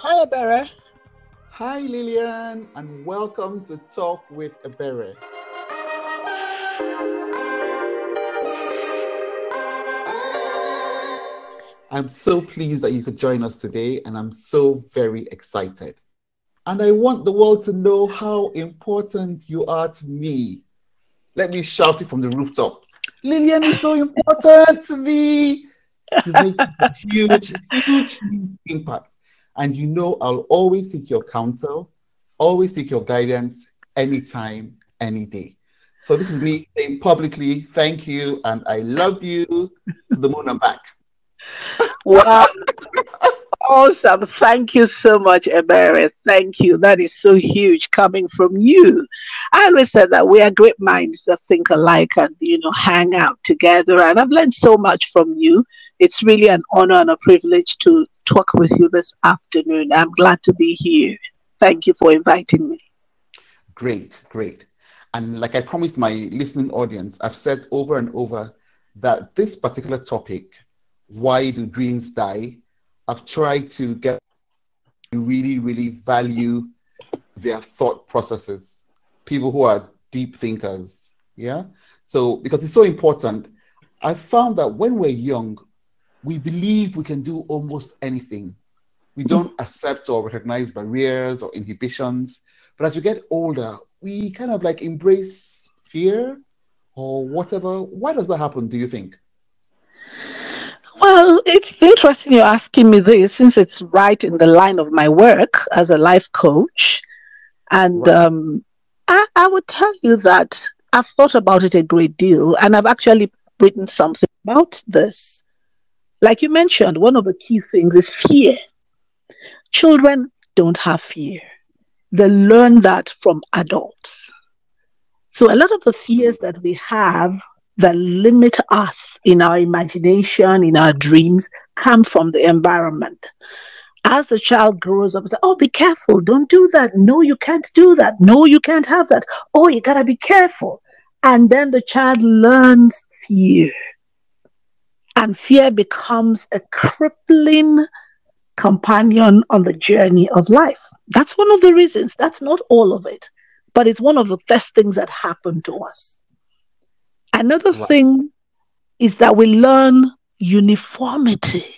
Hi, Ebere. Hi, Lillian, and welcome to Talk with Ebere. I'm so pleased that you could join us today, and I'm so very excited. And I want the world to know how important you are to me. Let me shout it from the rooftops. Lillian is so important to me. You make a huge, huge impact. And you know, I'll always seek your counsel, always seek your guidance anytime, any day. So this is me saying publicly, thank you, and I love you the moon and back. Wow. awesome. Thank you so much, Ebere. Thank you. That is so huge coming from you. I always said that we are great minds that think alike and, you know, hang out together. And I've learned so much from you. It's really an honor and a privilege to talk with you this afternoon. I'm glad to be here. Thank you for inviting me. Great, great. And like I promised my listening audience, I've said over and over that this particular topic why do dreams die? I've tried to get really, really value their thought processes. People who are deep thinkers. Yeah. So because it's so important, I found that when we're young, we believe we can do almost anything. We don't accept or recognize barriers or inhibitions. But as we get older, we kind of like embrace fear or whatever. Why does that happen, do you think? Well, it's interesting you're asking me this since it's right in the line of my work as a life coach. And right. um, I, I would tell you that I've thought about it a great deal and I've actually written something about this. Like you mentioned, one of the key things is fear. Children don't have fear, they learn that from adults. So, a lot of the fears that we have that limit us in our imagination, in our dreams, come from the environment. As the child grows up, say, oh, be careful, don't do that. No, you can't do that. No, you can't have that. Oh, you gotta be careful. And then the child learns fear. And fear becomes a crippling companion on the journey of life. That's one of the reasons. That's not all of it, but it's one of the best things that happen to us. Another right. thing is that we learn uniformity.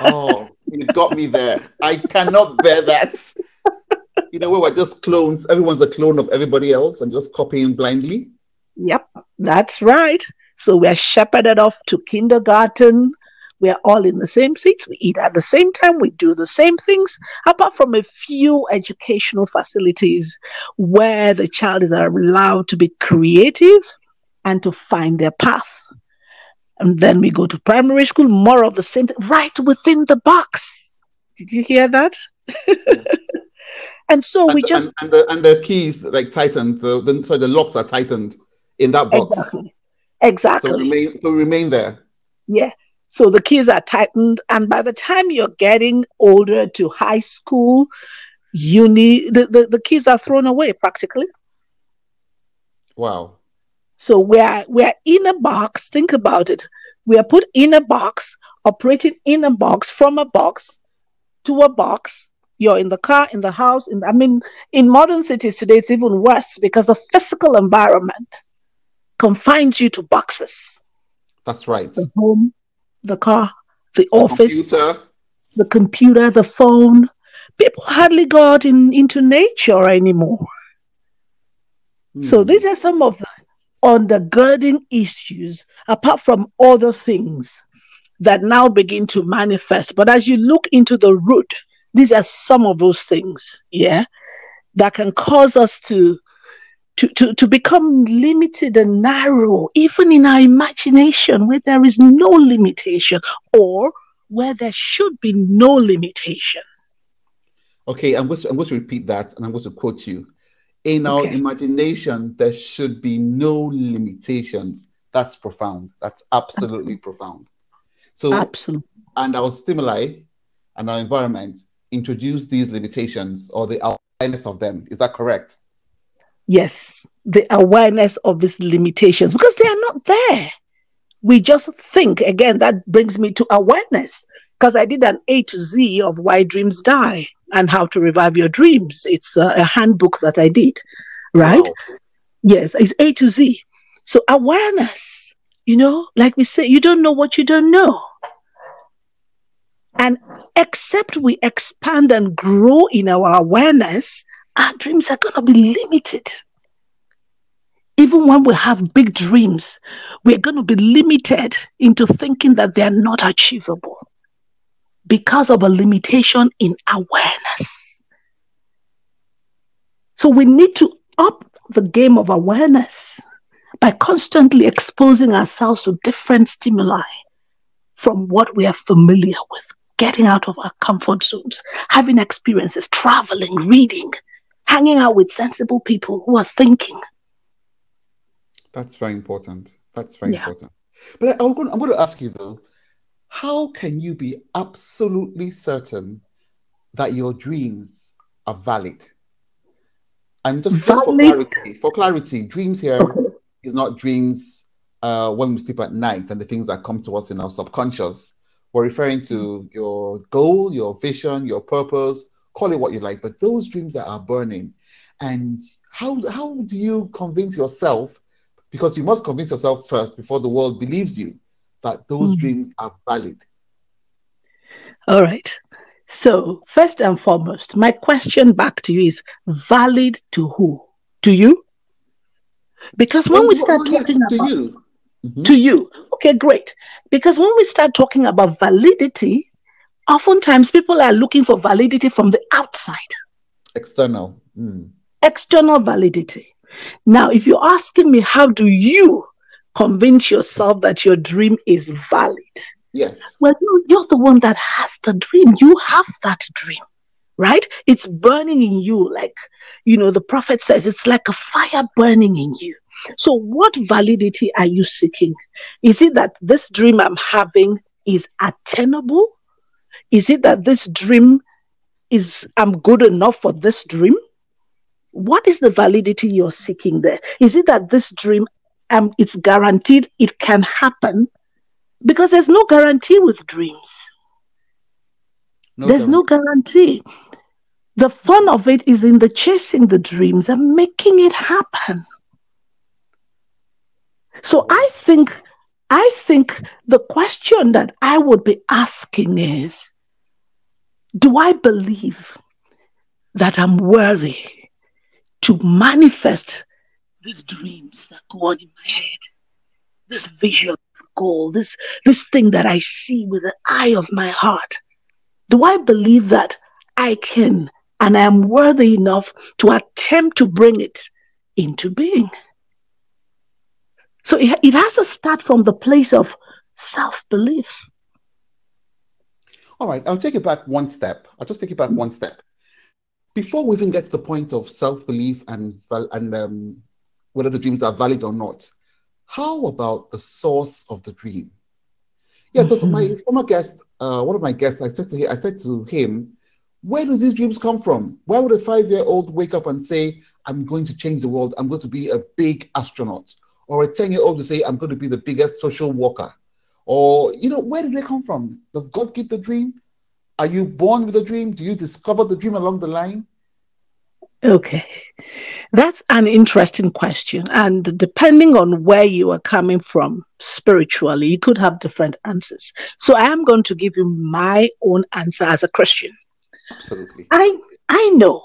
Oh, you got me there. I cannot bear that. You know, we're just clones, everyone's a clone of everybody else and just copying blindly. Yep, that's right. So we're shepherded off to kindergarten. We're all in the same seats. We eat at the same time. We do the same things, apart from a few educational facilities where the child is allowed to be creative and to find their path. And then we go to primary school, more of the same thing, right within the box. Did you hear that? and so and we just and, and, the and the keys like tightened. The, the so the locks are tightened in that box. Exactly. Exactly. So remain, so remain there. Yeah. So the keys are tightened, and by the time you're getting older to high school, uni, the, the, the keys are thrown away practically. Wow. So we're we're in a box. Think about it. We are put in a box, operating in a box from a box to a box. You're in the car, in the house. In I mean, in modern cities today, it's even worse because the physical environment confines you to boxes. That's right. The home, the car, the, the office, computer. the computer, the phone. People hardly go out in, into nature anymore. So hmm. these are some of the undergirding issues apart from other things that now begin to manifest. But as you look into the root, these are some of those things, yeah, that can cause us to to, to, to become limited and narrow, even in our imagination, where there is no limitation or where there should be no limitation. Okay, I'm going to, I'm going to repeat that and I'm going to quote you. In our okay. imagination, there should be no limitations. That's profound. That's absolutely profound. So, absolutely. And our stimuli and our environment introduce these limitations or the awareness of them. Is that correct? Yes, the awareness of these limitations because they are not there. we just think again that brings me to awareness because i did an a to z of why dreams die and how to revive your dreams it's a, a handbook that i did right wow. yes it's a to z so awareness you know like we say you don't know what you don't know and except we expand and grow in our awareness our dreams are going to be limited even when we have big dreams, we're going to be limited into thinking that they're not achievable because of a limitation in awareness. So we need to up the game of awareness by constantly exposing ourselves to different stimuli from what we are familiar with, getting out of our comfort zones, having experiences, traveling, reading, hanging out with sensible people who are thinking that's very important. That's very yeah. important. But I, am going, I'm going to ask you though, how can you be absolutely certain that your dreams are valid? And just, just for clarity, for clarity, dreams here is not dreams uh, when we sleep at night and the things that come to us in our subconscious. We're referring to your goal, your vision, your purpose, call it what you like, but those dreams that are burning. And how how do you convince yourself because you must convince yourself first before the world believes you that those mm. dreams are valid. All right. So, first and foremost, my question back to you is valid to who? To you? Because when well, we start well, talking yes, about to you. Mm-hmm. to you, okay, great. Because when we start talking about validity, oftentimes people are looking for validity from the outside, external, mm. external validity. Now, if you're asking me, how do you convince yourself that your dream is valid? Yes. Well, you're the one that has the dream. You have that dream, right? It's burning in you. Like, you know, the prophet says it's like a fire burning in you. So, what validity are you seeking? Is it that this dream I'm having is attainable? Is it that this dream is I'm good enough for this dream? what is the validity you're seeking there? Is it that this dream, um, it's guaranteed it can happen? Because there's no guarantee with dreams. No there's no guarantee. The fun of it is in the chasing the dreams and making it happen. So I think I think the question that I would be asking is do I believe that I'm worthy to manifest these dreams that go on in my head, this vision, goal, this, this thing that I see with the eye of my heart? Do I believe that I can and I am worthy enough to attempt to bring it into being? So it, it has to start from the place of self belief. All right, I'll take it back one step. I'll just take it back one step before we even get to the point of self belief and and um, whether the dreams are valid or not, how about the source of the dream? Yeah, because mm-hmm. my former guest, uh, one of my guests, I said to him, I said to him, where do these dreams come from? Why would a five-year-old wake up and say, "I'm going to change the world. I'm going to be a big astronaut," or a ten-year-old to say, "I'm going to be the biggest social worker," or you know, where did they come from? Does God give the dream? Are you born with a dream? Do you discover the dream along the line? Okay, that's an interesting question. And depending on where you are coming from spiritually, you could have different answers. So I am going to give you my own answer as a Christian. Absolutely. I, I know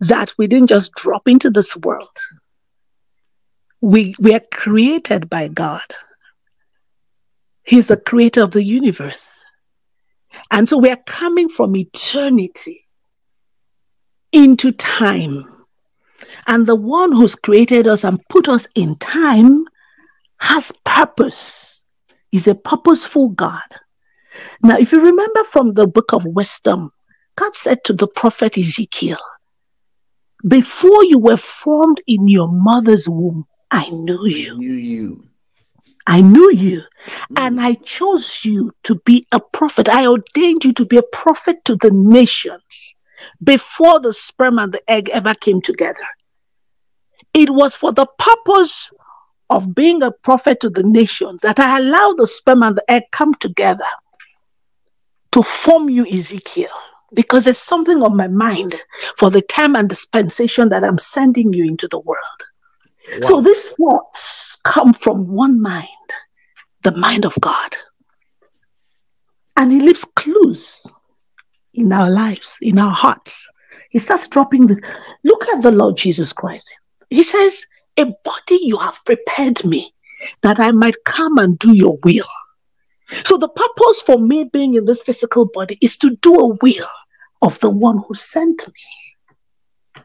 that we didn't just drop into this world, we, we are created by God. He's the creator of the universe. And so we are coming from eternity into time. And the one who's created us and put us in time has purpose. He's a purposeful God. Now, if you remember from the book of wisdom, God said to the prophet Ezekiel, Before you were formed in your mother's womb, I knew you. I knew you. I knew you and I chose you to be a prophet. I ordained you to be a prophet to the nations before the sperm and the egg ever came together. It was for the purpose of being a prophet to the nations that I allowed the sperm and the egg come together to form you, Ezekiel, because there's something on my mind for the time and dispensation that I'm sending you into the world. Wow. So these thoughts come from one mind, the mind of God. And He leaves clues in our lives, in our hearts. He starts dropping the look at the Lord Jesus Christ. He says, A body you have prepared me that I might come and do your will. So the purpose for me being in this physical body is to do a will of the one who sent me.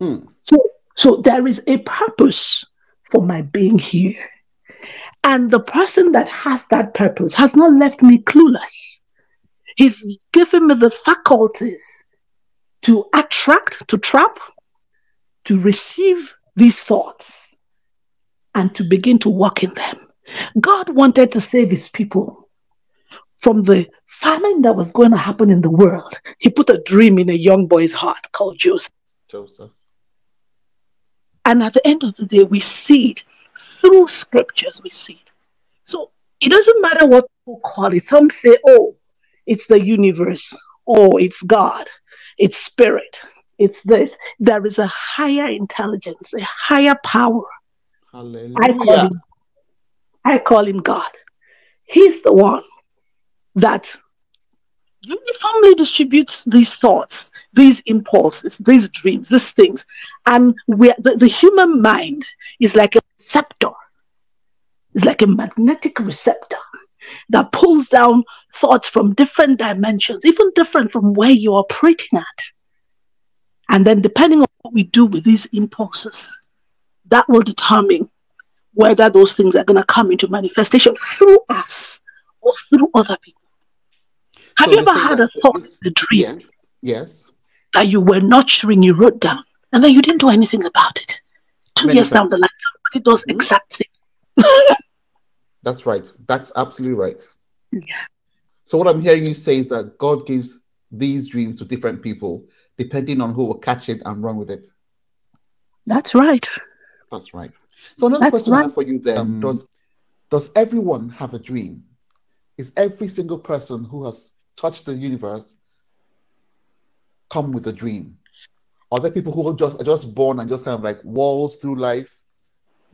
Hmm. So, so there is a purpose for my being here. And the person that has that purpose has not left me clueless. He's given me the faculties to attract, to trap, to receive these thoughts, and to begin to walk in them. God wanted to save his people from the famine that was going to happen in the world. He put a dream in a young boy's heart called Joseph. Joseph. And at the end of the day, we see it through scriptures, we see it. So it doesn't matter what people call it. Some say, oh, it's the universe. Oh, it's God. It's spirit. It's this. There is a higher intelligence, a higher power. Hallelujah. I call him, I call him God. He's the one that uniformly distributes these thoughts, these impulses, these dreams, these things. And we the, the human mind is like a receptor. It's like a magnetic receptor that pulls down thoughts from different dimensions, even different from where you're operating at. And then, depending on what we do with these impulses, that will determine whether those things are going to come into manifestation through us or through other people. Have so you ever had a thought, a dream? Yes. That you were nurturing, you wrote down, and then you didn't do anything about it. Two Many years times. down the line, somebody does mm-hmm. exact thing. That's right. That's absolutely right. Yeah. So what I'm hearing you say is that God gives these dreams to different people depending on who will catch it and run with it. That's right. That's right. So another That's question right. I have for you then: um, Does does everyone have a dream? Is every single person who has touched the universe come with a dream? Are there people who are just are just born and just kind of like walls through life,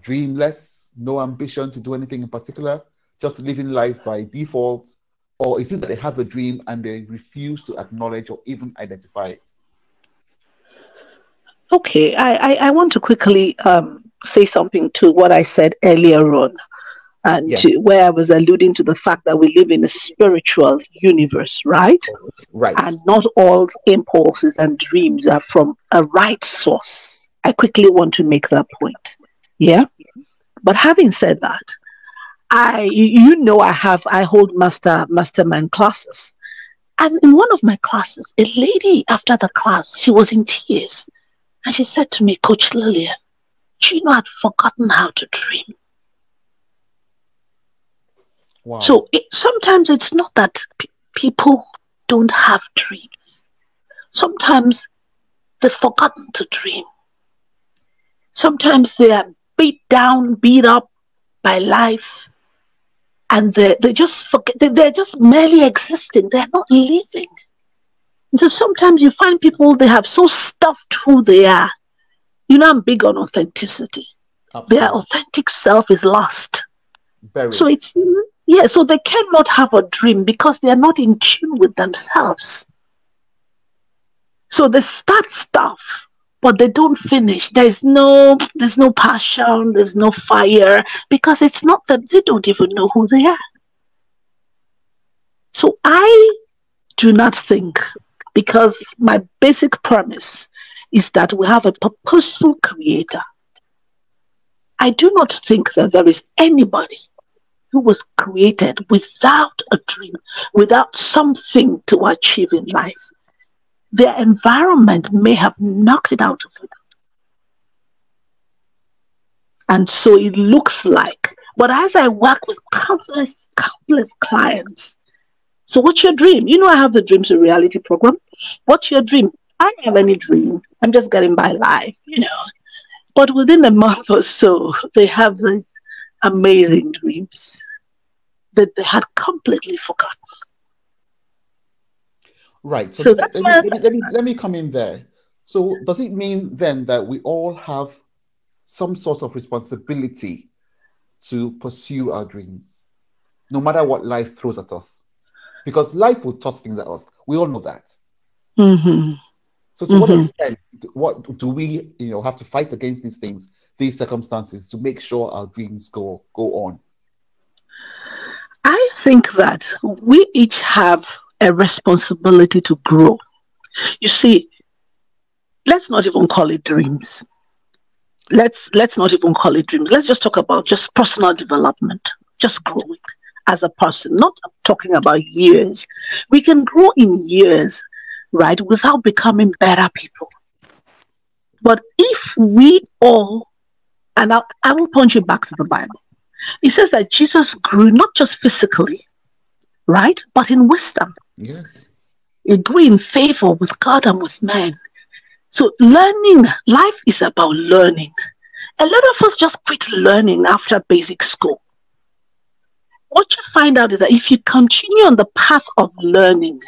dreamless? no ambition to do anything in particular, just living life by default? Or is it that they have a dream and they refuse to acknowledge or even identify it? Okay, I, I, I want to quickly um, say something to what I said earlier on, and yeah. to, where I was alluding to the fact that we live in a spiritual universe, right? Right. And not all impulses and dreams are from a right source. I quickly want to make that point. Yeah. But having said that, I you know I have I hold master mastermind classes. And in one of my classes, a lady after the class, she was in tears. And she said to me, Coach Lillian, you know I'd forgotten how to dream. Wow. So it, sometimes it's not that p- people don't have dreams. Sometimes they've forgotten to dream. Sometimes they are beat down, beat up by life, and they they just forget they're just merely existing. They're not living. And so sometimes you find people they have so stuffed who they are. You know, I'm big on authenticity. Absolutely. Their authentic self is lost. Very. So it's yeah, so they cannot have a dream because they are not in tune with themselves. So they start stuff but they don't finish. There's no there's no passion, there's no fire because it's not that they don't even know who they are. So I do not think because my basic premise is that we have a purposeful creator. I do not think that there is anybody who was created without a dream, without something to achieve in life their environment may have knocked it out of them. And so it looks like, but as I work with countless, countless clients, so what's your dream? You know, I have the Dreams to Reality program. What's your dream? I don't have any dream. I'm just getting by life, you know. But within a month or so, they have these amazing dreams that they had completely forgotten. Right. So, so let, let, me, let, me, let me come in there. So does it mean then that we all have some sort of responsibility to pursue our dreams, no matter what life throws at us? Because life will toss things at us. We all know that. Mm-hmm. So to mm-hmm. what extent what do we, you know, have to fight against these things, these circumstances to make sure our dreams go go on? I think that we each have a responsibility to grow. You see, let's not even call it dreams. Let's let's not even call it dreams. Let's just talk about just personal development, just growing as a person, not talking about years. We can grow in years, right, without becoming better people. But if we all, and I, I will point you back to the Bible, it says that Jesus grew not just physically, right, but in wisdom. Yes. He grew in favor with God and with men. So learning, life is about learning. A lot of us just quit learning after basic school. What you find out is that if you continue on the path of learning,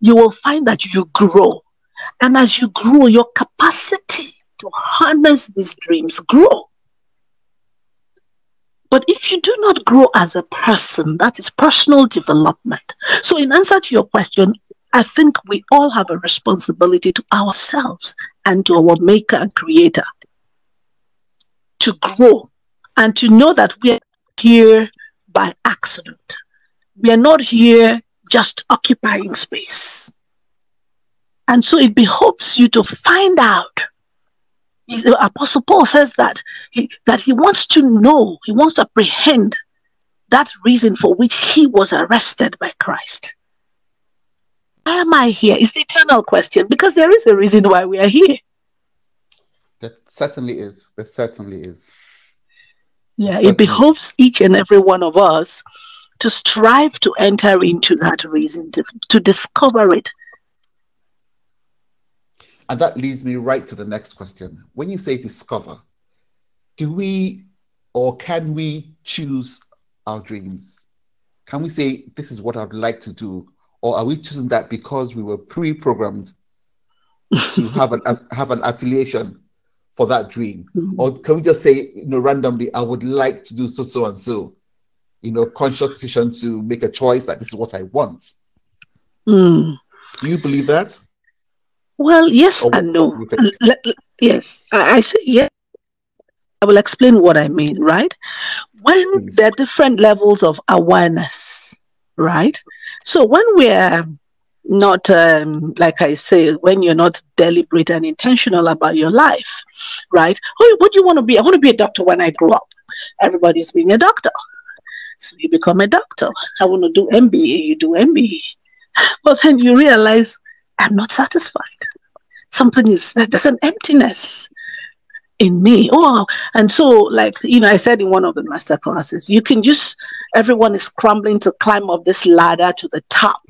you will find that you grow. And as you grow, your capacity to harness these dreams grow. But if you do not grow as a person, that is personal development. So, in answer to your question, I think we all have a responsibility to ourselves and to our maker and creator to grow and to know that we are here by accident. We are not here just occupying space. And so it behoves you to find out. The Apostle Paul says that he, that he wants to know, he wants to apprehend that reason for which he was arrested by Christ. Why am I here? It's the eternal question because there is a reason why we are here. There certainly is. There certainly is. Yeah, certainly. it behoves each and every one of us to strive to enter into that reason, to, to discover it. And that leads me right to the next question. When you say discover, do we or can we choose our dreams? Can we say, this is what I'd like to do? or are we choosing that because we were pre-programmed to have an have an affiliation for that dream, mm-hmm. or can we just say, you know, randomly, I would like to do so, so, and so, you know, conscious decision to make a choice that this is what I want. Mm. Do you believe that? Well, yes and no. yes, I, I say yes. I will explain what I mean, right? When Please. there are different levels of awareness, right? So when we're not, um, like I say, when you're not deliberate and intentional about your life, right? Oh, what do you want to be? I want to be a doctor when I grow up. Everybody's being a doctor. So you become a doctor. I want to do MBA, you do MBA. But then you realize, I'm not satisfied. Something is, there's an emptiness in me. Oh, and so, like, you know, I said in one of the master classes, you can just, everyone is scrambling to climb up this ladder to the top.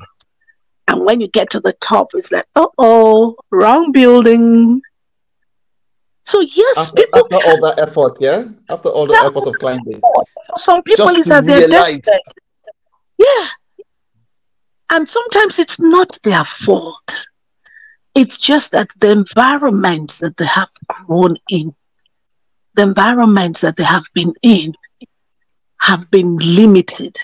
And when you get to the top, it's like, uh oh, wrong building. So, yes, after, people. After all that effort, yeah? After all the effort of climbing. For some people, is that they're desperate. Yeah. And sometimes it's not their fault. It's just that the environment that they have grown in the environments that they have been in have been limited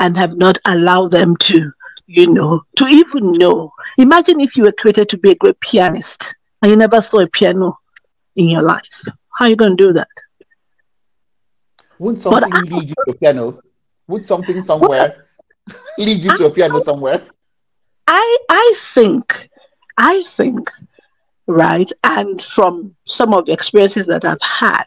and have not allowed them to, you know, to even know. Imagine if you were created to be a great pianist and you never saw a piano in your life. How are you going to do that? Would something but lead you to a piano? Would something somewhere lead you to a piano somewhere? I I think I think right? And from some of the experiences that I've had,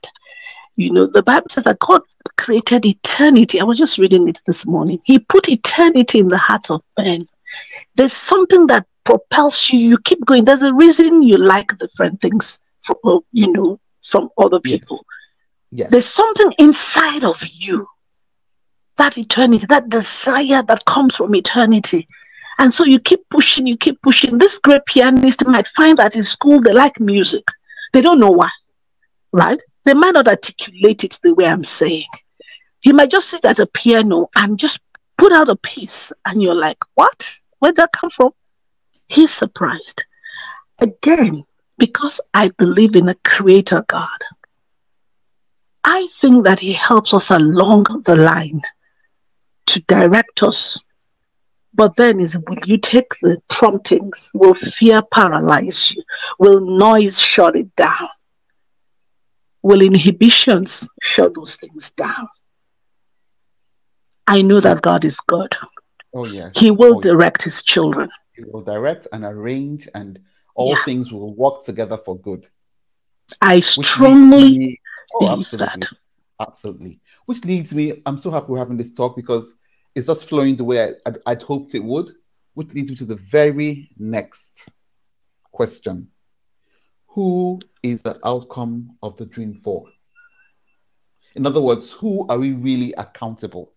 you know, the Bible says that God created eternity. I was just reading it this morning. He put eternity in the heart of men. There's something that propels you. You keep going. There's a reason you like different things, from, uh, you know, from other people. Yes. yes. There's something inside of you. That eternity, that desire that comes from eternity and so you keep pushing, you keep pushing. This great pianist might find that in school they like music. They don't know why. right? They might not articulate it the way I'm saying. He might just sit at a piano and just put out a piece, and you're like, what? Where'd that come from? He's surprised. Again, because I believe in a creator God, I think that He helps us along the line to direct us. But then is will you take the promptings? Will fear paralyze you? Will noise shut it down? Will inhibitions shut those things down? I know that God is good. Oh, yes. He will oh, direct yes. his children. He will direct and arrange, and all yeah. things will work together for good. I strongly me, oh, believe absolutely, that. Absolutely. Which leads me, I'm so happy we're having this talk because it's just flowing the way I, I'd, I'd hoped it would, which leads me to the very next question Who is the outcome of the dream for? In other words, who are we really accountable?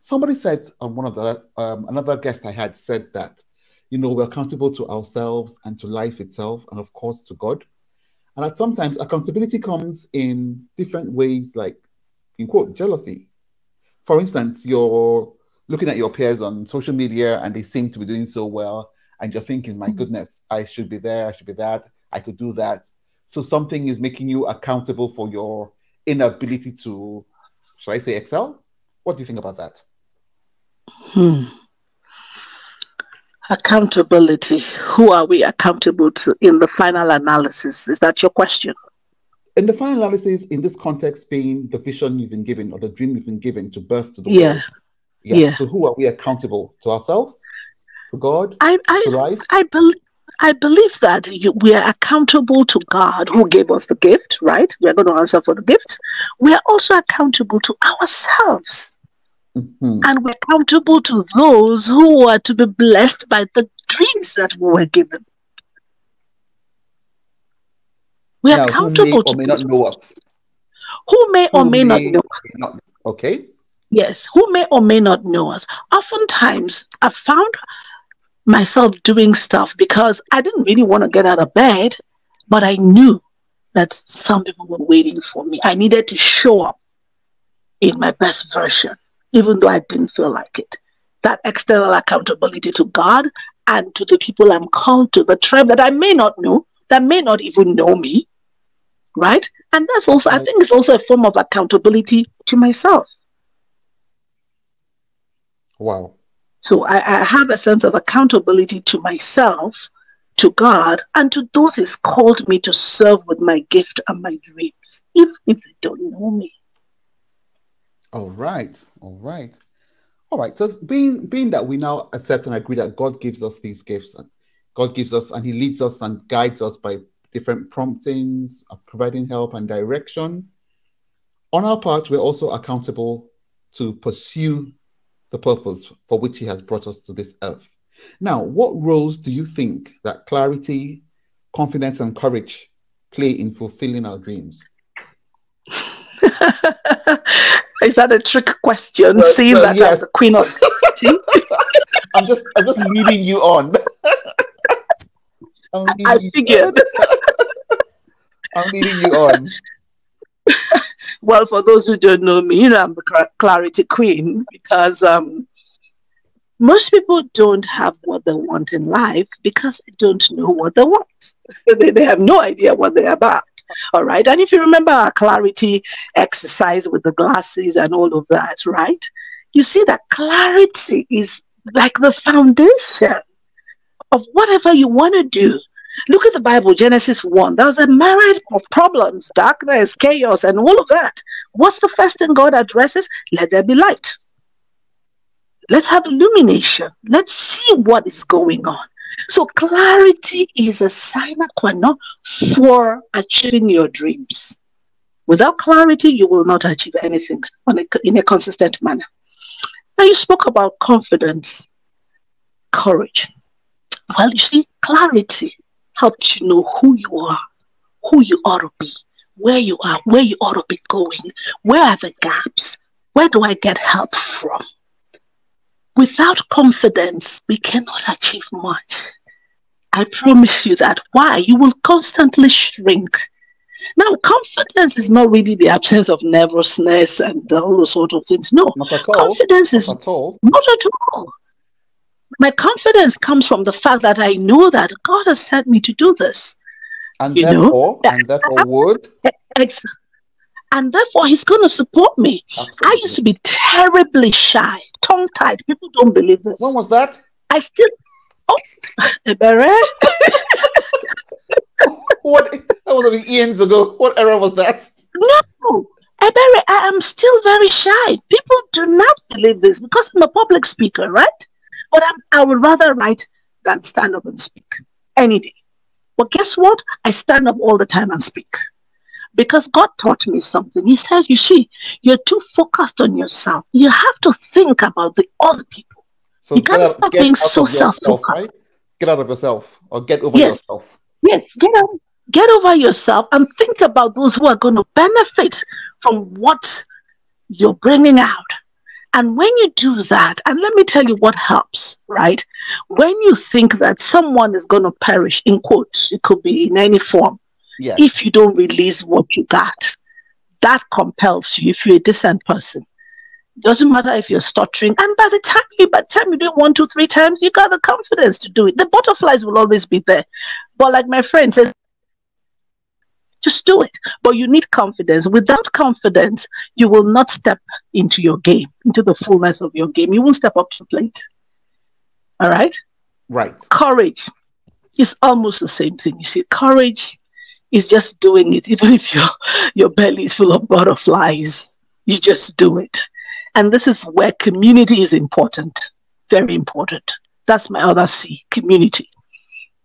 Somebody said on one of the um, another guest I had said that you know we're accountable to ourselves and to life itself, and of course to God. And that sometimes accountability comes in different ways, like in quote jealousy. For instance, you're looking at your peers on social media and they seem to be doing so well, and you're thinking, my mm-hmm. goodness, I should be there, I should be that, I could do that. So something is making you accountable for your inability to, shall I say, excel? What do you think about that? Hmm. Accountability. Who are we accountable to in the final analysis? Is that your question? In the final analysis, in this context, being the vision you've been given or the dream you've been given to birth to the yeah. world. Yes. Yeah. So who are we accountable to ourselves, to God, I, I, to life? I believe. I believe that you, we are accountable to God who gave us the gift, right? We are going to answer for the gift. We are also accountable to ourselves. Mm-hmm. And we're accountable to those who are to be blessed by the dreams that we were given. We are now, accountable who may or may not know us. Who may who or may, may not know. Not, okay. Yes, who may or may not know us. Oftentimes, I found myself doing stuff because I didn't really want to get out of bed, but I knew that some people were waiting for me. I needed to show up in my best version, even though I didn't feel like it. That external accountability to God and to the people I'm called to, the tribe that I may not know, that may not even know me, right? And that's also, I think, it's also a form of accountability to myself. Wow. So I, I have a sense of accountability to myself, to God, and to those He's called me to serve with my gift and my dreams, even if they don't know me. All right. All right. All right. So being being that we now accept and agree that God gives us these gifts and God gives us and He leads us and guides us by different promptings, providing help and direction. On our part, we're also accountable to pursue the purpose for which He has brought us to this earth. Now, what roles do you think that clarity, confidence, and courage play in fulfilling our dreams? Is that a trick question? Well, Seeing that yes. as the queen of I'm just I'm just leading you on. I figured. I'm leading you on well, for those who don't know me, you know, I'm the clarity queen because um, most people don't have what they want in life because they don't know what they want. they, they have no idea what they're about. All right. And if you remember our clarity exercise with the glasses and all of that, right? You see that clarity is like the foundation of whatever you want to do. Look at the Bible, Genesis 1. There was a myriad of problems, darkness, chaos, and all of that. What's the first thing God addresses? Let there be light. Let's have illumination. Let's see what is going on. So, clarity is a sine qua non for achieving your dreams. Without clarity, you will not achieve anything a, in a consistent manner. Now, you spoke about confidence, courage. Well, you see, clarity helps you know who you are, who you ought to be, where you are, where you ought to be going, where are the gaps, where do I get help from? Without confidence, we cannot achieve much. I promise you that. Why? You will constantly shrink. Now, confidence is not really the absence of nervousness and all those sort of things. No, not at all. confidence is not at all. Not at all. My confidence comes from the fact that I know that God has sent me to do this. And you therefore, know? and therefore would. And therefore, He's going to support me. Absolutely. I used to be terribly shy, tongue tied. People don't believe this. When was that? I still. Oh, Ebere. what? That was years ago. What era was that? No, Ebere, I am still very shy. People do not believe this because I'm a public speaker, right? But I'm, I would rather write than stand up and speak any day. But guess what? I stand up all the time and speak because God taught me something. He says, You see, you're too focused on yourself. You have to think about the other people. So you can't stop being so self focused. Right? Get out of yourself or get over yes. yourself. Yes, get out, get over yourself and think about those who are going to benefit from what you're bringing out. And when you do that, and let me tell you what helps, right? When you think that someone is going to perish, in quotes, it could be in any form, yes. if you don't release what you got, that compels you if you're a decent person. Doesn't matter if you're stuttering, and by the time you by the time you do it one, two, three times, you got the confidence to do it. The butterflies will always be there. But like my friend says, just do it. But you need confidence. Without confidence, you will not step into your game, into the fullness of your game. You won't step up to the plate. All right? Right. Courage is almost the same thing. You see, courage is just doing it, even if your your belly is full of butterflies. You just do it. And this is where community is important. Very important. That's my other C, community.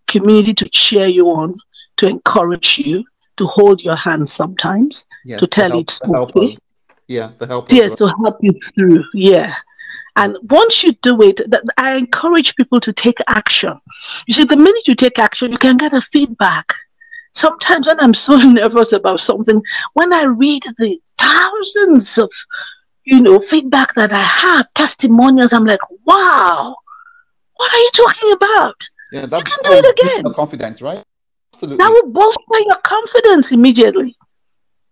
Community to cheer you on, to encourage you, to hold your hand sometimes, yes, to tell help, it okay. Yeah, the help. Yes, to help you through. Yeah. And once you do it, that I encourage people to take action. You see, the minute you take action, you can get a feedback. Sometimes when I'm so nervous about something, when I read the thousands of, you know, feedback that I have, testimonials, I'm like, wow, what are you talking about? Yeah, that's you can do it again. Confidence, right? Absolutely. That will bolster your confidence immediately.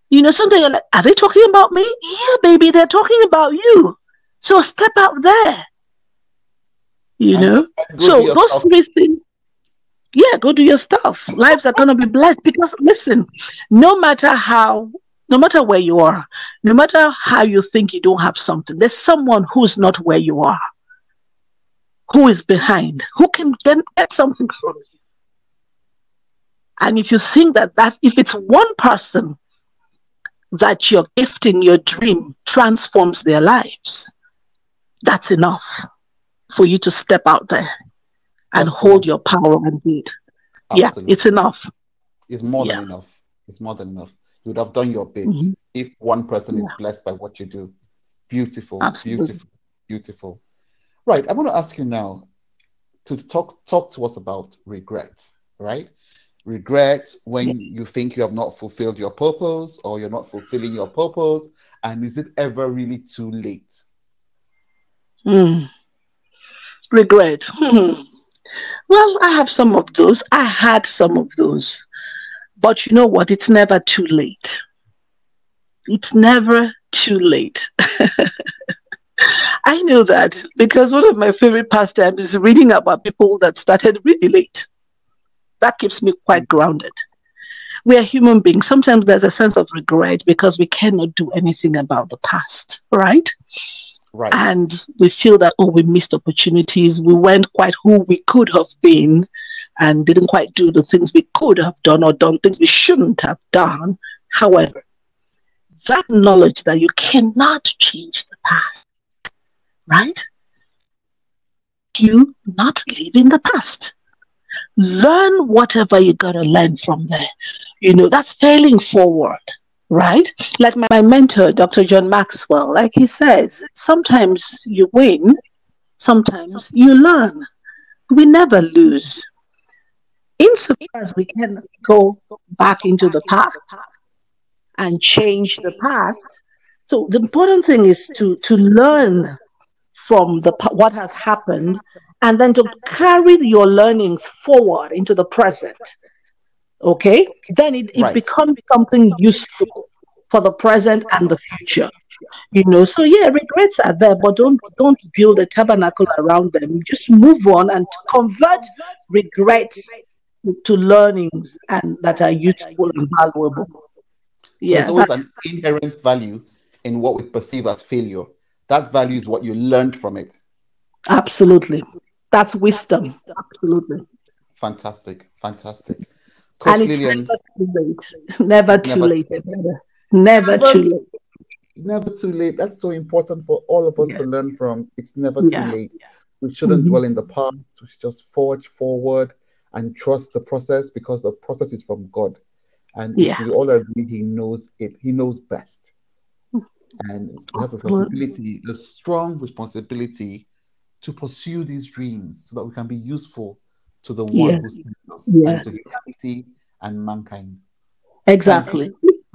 You know, sometimes you're like, are they talking about me? Yeah, baby, they're talking about you. So step out there. You know? So those three things. Yeah, go do your stuff. Lives are gonna be blessed because listen, no matter how no matter where you are, no matter how you think you don't have something, there's someone who's not where you are, who is behind, who can then get something from you. And if you think that that if it's one person that your gifting, your dream transforms their lives, that's enough for you to step out there and hold your power and do it. Yeah, it's enough. It's more yeah. than enough. It's more than enough. You would have done your bit mm-hmm. if one person yeah. is blessed by what you do. Beautiful, Absolutely. beautiful, beautiful. Right. I want to ask you now to talk talk to us about regret, right? regret when you think you have not fulfilled your purpose or you're not fulfilling your purpose? And is it ever really too late? Mm. Regret. Hmm. Well, I have some of those. I had some of those. But you know what? It's never too late. It's never too late. I know that because one of my favorite pastimes is reading about people that started really late that keeps me quite grounded. We are human beings. Sometimes there's a sense of regret because we cannot do anything about the past, right? Right. And we feel that, oh, we missed opportunities. We weren't quite who we could have been and didn't quite do the things we could have done or done things we shouldn't have done. However, that knowledge that you cannot change the past, right? You not live in the past learn whatever you got to learn from there. You know, that's failing forward, right? Like my, my mentor, Dr. John Maxwell, like he says, sometimes you win, sometimes you learn. We never lose. Insofar as we can go back into the past and change the past. So the important thing is to to learn from the what has happened and then to carry your learnings forward into the present. Okay, then it, it right. becomes something useful for the present and the future. You know, so yeah, regrets are there, but don't don't build a tabernacle around them. Just move on and convert regrets to learnings and that are useful and valuable. Yeah, so there's always an inherent value in what we perceive as failure. That value is what you learned from it. Absolutely. That's wisdom. Absolutely. Fantastic. Fantastic. Coach and it's Lillian, never too late. Never too never late. Never, never, never too late. Never too late. That's so important for all of us yeah. to learn from. It's never too yeah. late. We shouldn't mm-hmm. dwell in the past. We should just forge forward and trust the process because the process is from God. And yeah. we all agree He knows it. He knows best. And we have a responsibility, a strong responsibility to pursue these dreams so that we can be useful to the one yeah. who sent us yeah. and to humanity and mankind. Exactly.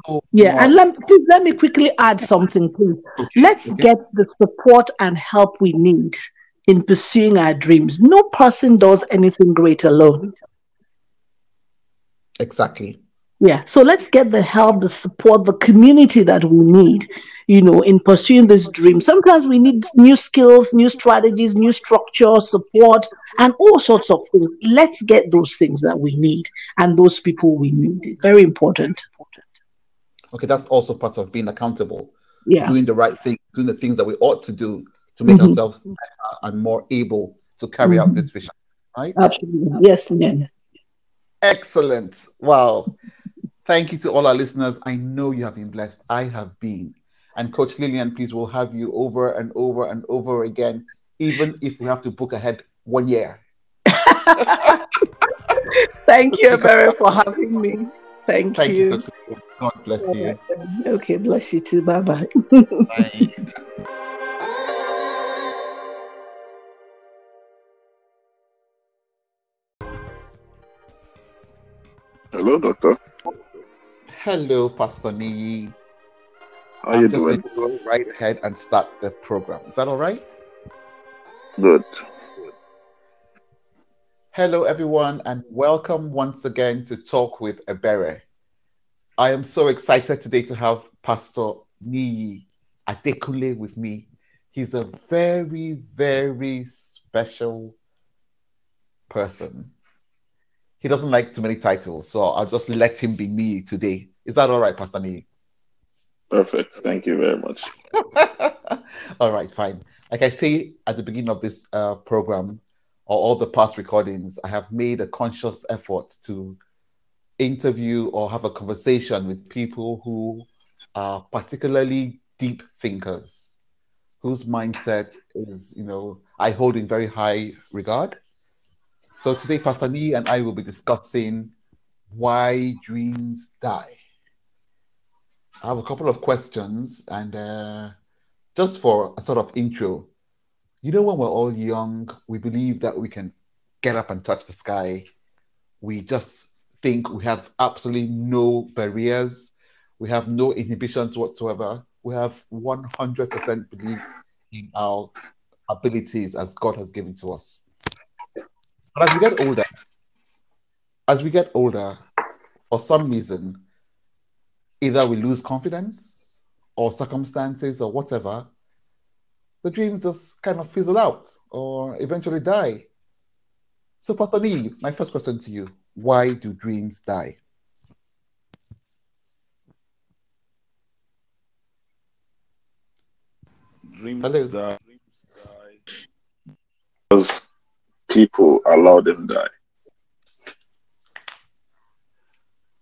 So yeah, and let, please, let me quickly add something, please. Let's okay. get the support and help we need in pursuing our dreams. No person does anything great alone. Exactly. Yeah. So let's get the help, the support, the community that we need, you know, in pursuing this dream. Sometimes we need new skills, new strategies, new structure, support, and all sorts of things. Let's get those things that we need and those people we need. Very important. Okay, that's also part of being accountable. Yeah. Doing the right thing, doing the things that we ought to do to make mm-hmm. ourselves better and more able to carry mm-hmm. out this vision. Right? Absolutely. Yes, man. Excellent. Wow. Thank you to all our listeners. I know you have been blessed. I have been. And Coach Lillian, please, we'll have you over and over and over again, even if we have to book ahead one year. Thank you, Barry, for having me. Thank, Thank you. you. God bless you. Okay, bless you too. Bye-bye. Bye. Hello, doctor. Hello, Pastor Niyi. How I'm you just doing? Going to go right ahead and start the program. Is that all right? Good. Hello, everyone, and welcome once again to Talk with Ebere. I am so excited today to have Pastor Niyi Adekunle with me. He's a very, very special person. He doesn't like too many titles, so I'll just let him be me today. Is that all right, Pastor Nee? Perfect. Thank you very much. all right, fine. Like I say at the beginning of this uh, program, or all the past recordings, I have made a conscious effort to interview or have a conversation with people who are particularly deep thinkers, whose mindset is, you know, I hold in very high regard. So today, Pastor Nee and I will be discussing why dreams die. I have a couple of questions, and uh, just for a sort of intro, you know, when we're all young, we believe that we can get up and touch the sky. We just think we have absolutely no barriers. We have no inhibitions whatsoever. We have 100% belief in our abilities as God has given to us. But as we get older, as we get older, for some reason, either we lose confidence or circumstances or whatever, the dreams just kind of fizzle out or eventually die. So, Pastor Nee, my first question to you why do dreams die? Dreams Hello. die. Because people allow them to die.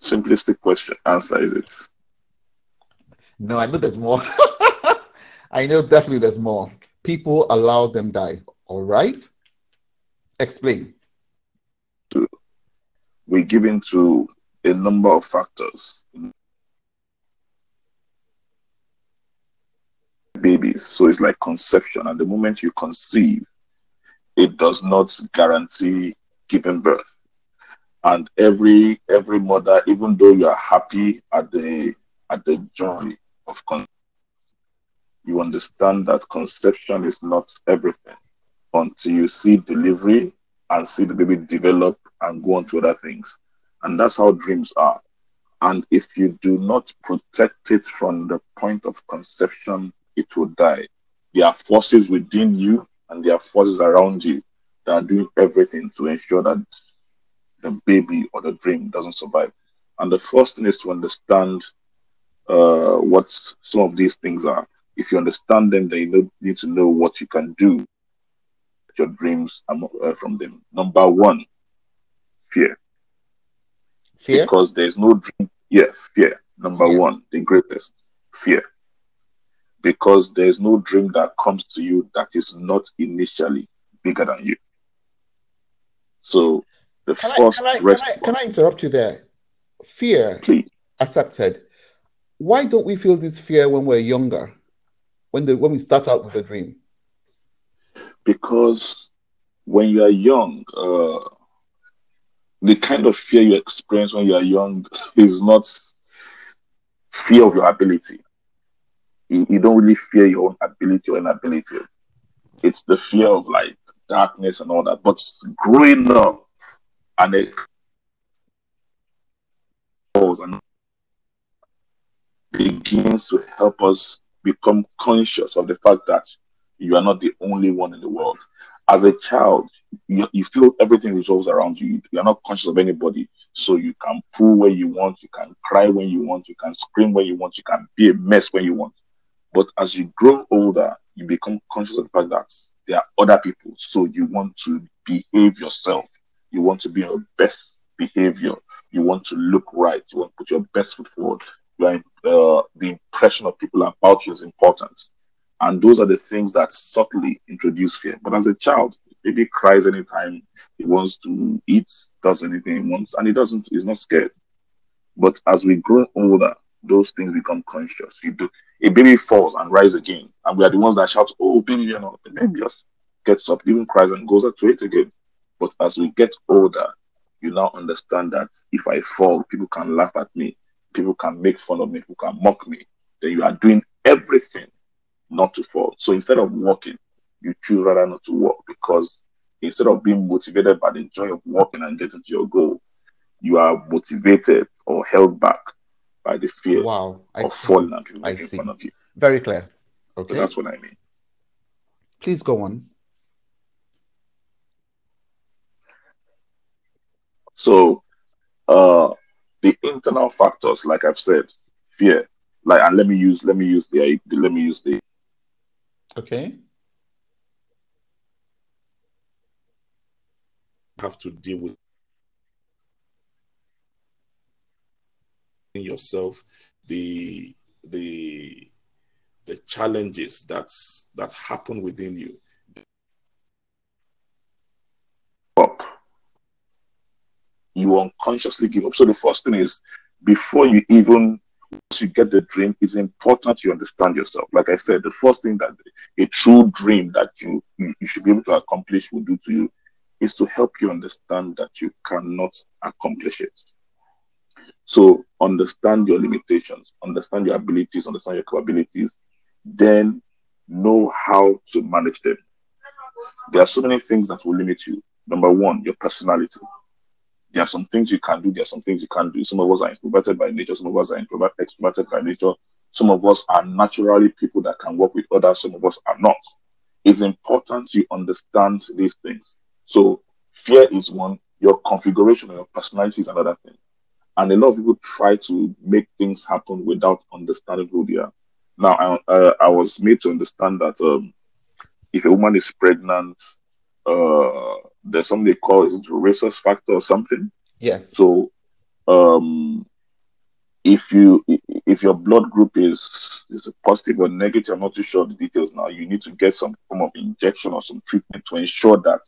simplistic question. Answer is it? No, I know there's more. I know definitely there's more. People allow them die. All right. Explain. We're give into a number of factors. Babies, so it's like conception. And the moment you conceive, it does not guarantee giving birth and every every mother even though you are happy at the at the joy of you understand that conception is not everything until you see delivery and see the baby develop and go on to other things And that's how dreams are. And if you do not protect it from the point of conception, it will die. There are forces within you and there are forces around you that are doing everything to ensure that the baby or the dream doesn't survive. And the first thing is to understand uh, what some of these things are. If you understand them, then you need to know what you can do your dreams uh, from them. Number one, fear. Fear? Because there's no dream. Yeah, fear. Number one, the greatest fear. Because there's no dream that comes to you that is not initially bigger than you. So the can first I, can, I, can, I, can I interrupt you there? Fear Please. accepted. Why don't we feel this fear when we're younger? When the when we start out with a dream? Because when you are young, uh, the kind of fear you experience when you are young is not fear of your ability. You, you don't really fear your own ability or inability. It's the fear of like darkness and all that. But growing up and it and begins to help us become conscious of the fact that you are not the only one in the world as a child, you, you feel everything revolves around you. You're not conscious of anybody. So you can pull where you want, you can cry when you want, you can scream when you want, you can be a mess when you want. But as you grow older, you become conscious of the fact that there are other people. So you want to behave yourself. You want to be your best behavior. You want to look right. You want to put your best foot forward. You uh, the impression of people about you is important. And those are the things that subtly introduce fear. But as a child, baby cries anytime he wants to eat, does anything he wants, and he doesn't, he's not scared. But as we grow older, those things become conscious. You do a baby falls and rise again, and we are the ones that shout, "Oh, baby, you know," the baby just gets up, even cries and goes up to it again. But as we get older, you now understand that if I fall, people can laugh at me, people can make fun of me, people can mock me. Then you are doing everything not to fall. So instead of walking, you choose rather not to walk because instead of being motivated by the joy of walking and getting to your goal, you are motivated or held back by the fear wow, I of see. falling and people making fun of you. Very clear. Okay. So that's what I mean. Please go on. So uh the internal factors, like I've said, fear. Like and let me use let me use the let me use the Okay. Have to deal with yourself the the the challenges that's that happen within you up you unconsciously give up so the first thing is before you even once you get the dream, it's important you understand yourself. Like I said, the first thing that a true dream that you, you, should be able to accomplish will do to you is to help you understand that you cannot accomplish it. So understand your limitations, understand your abilities, understand your capabilities, then know how to manage them. There are so many things that will limit you. Number one, your personality. There are some things you can do, there are some things you can't do. Some of us are introverted by nature, some of us are extroverted by nature. Some of us are naturally people that can work with others, some of us are not. It's important you understand these things. So, fear is one, your configuration your personality is another thing. And a lot of people try to make things happen without understanding who they are. Now, I, uh, I was made to understand that um, if a woman is pregnant, uh, there's something they call is rhesus factor or something. Yes. So, um, if you if your blood group is is positive or negative, I'm not too sure of the details now. You need to get some form of injection or some treatment to ensure that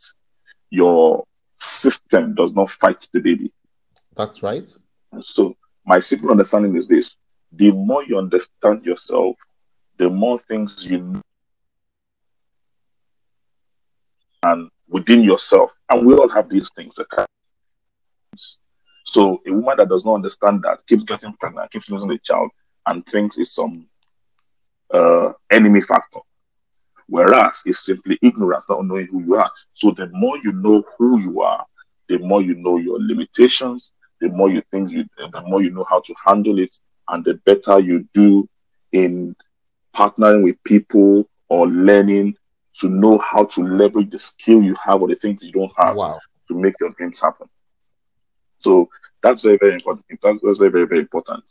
your system does not fight the baby. That's right. So my simple understanding is this: the more you understand yourself, the more things you know and within yourself. And we all have these things. So a woman that does not understand that keeps getting pregnant, keeps losing a child, and thinks it's some uh, enemy factor. Whereas it's simply ignorance, not knowing who you are. So the more you know who you are, the more you know your limitations, the more you think you, the more you know how to handle it, and the better you do in partnering with people or learning to know how to leverage the skill you have or the things you don't have wow. to make your dreams happen. So that's very, very important. That's, that's very, very, very important.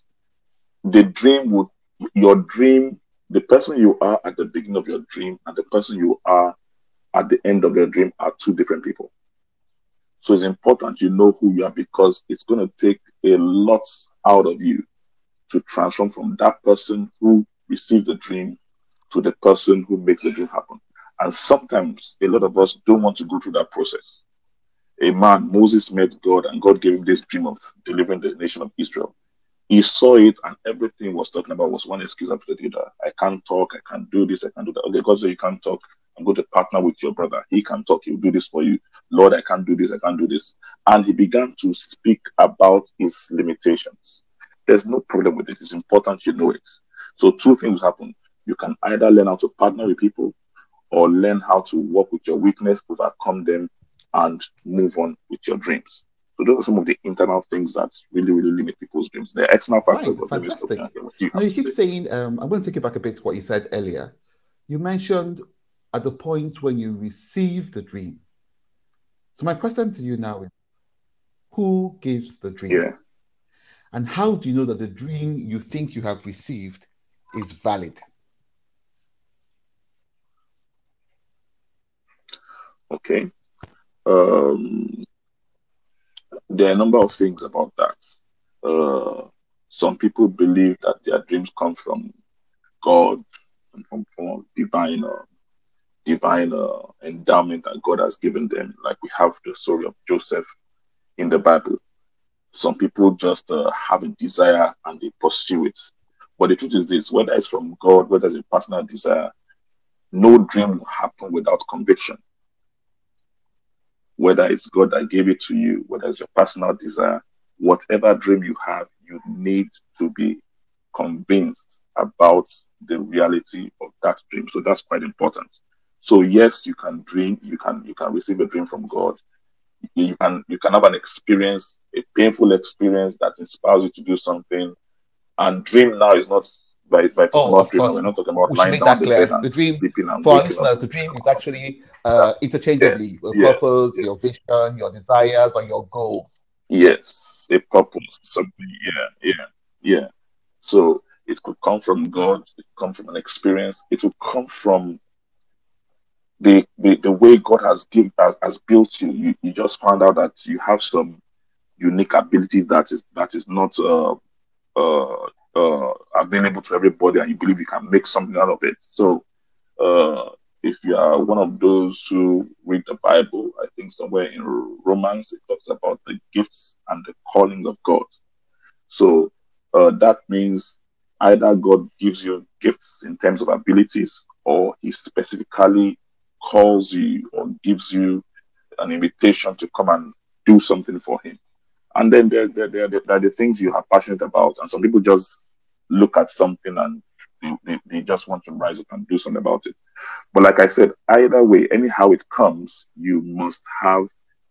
The dream would, your dream, the person you are at the beginning of your dream and the person you are at the end of your dream are two different people. So it's important you know who you are because it's going to take a lot out of you to transform from that person who received the dream to the person who makes the dream happen. And sometimes a lot of us don't want to go through that process. A man, Moses met God, and God gave him this dream of delivering the nation of Israel. He saw it, and everything was talking about was one excuse after the other. I can't talk, I can't do this, I can't do that. Okay, God said you can't talk. I'm going to partner with your brother. He can talk, he'll do this for you. Lord, I can't do this, I can't do this. And he began to speak about his limitations. There's no problem with it. It's important you know it. So two things happen. You can either learn how to partner with people or learn how to work with your weakness, overcome them, and move on with your dreams. So those are some of the internal things that really, really limit people's dreams. The external factors. Right, fantastic. You, now you keep saying, um, I'm going to take you back a bit to what you said earlier. You mentioned at the point when you receive the dream. So my question to you now is, who gives the dream? Yeah. And how do you know that the dream you think you have received is valid? Okay. Um, there are a number of things about that. Uh, some people believe that their dreams come from God and from, from divine, uh, divine uh, endowment that God has given them. Like we have the story of Joseph in the Bible. Some people just uh, have a desire and they pursue it. But the truth is this: whether it's from God, whether it's a personal desire, no dream will happen without conviction whether it's God that gave it to you, whether it's your personal desire, whatever dream you have, you need to be convinced about the reality of that dream. So that's quite important. So yes, you can dream, you can you can receive a dream from God. You can you can have an experience, a painful experience that inspires you to do something. And dream now is not by, by oh, of dream. Course. We're not talking about we should make that clear. The dream for our listeners, the dream is actually uh, interchangeably yes, your yes, purpose, yes. your vision, your desires, or your goals. Yes, a purpose, something. Yeah, yeah, yeah. So it could come from God. It could come from an experience. It could come from the the, the way God has give has, has built you. you. You just found out that you have some unique ability that is that is not uh, uh, uh, available to everybody, and you believe you can make something out of it. So, uh, if you are one of those who read the Bible, I think somewhere in Romans it talks about the gifts and the callings of God. So uh, that means either God gives you gifts in terms of abilities, or He specifically calls you or gives you an invitation to come and do something for Him. And then there, there, there, there are the things you are passionate about, and some people just look at something and they, they, they just want to rise up and do something about it. But like I said, either way, anyhow it comes, you must have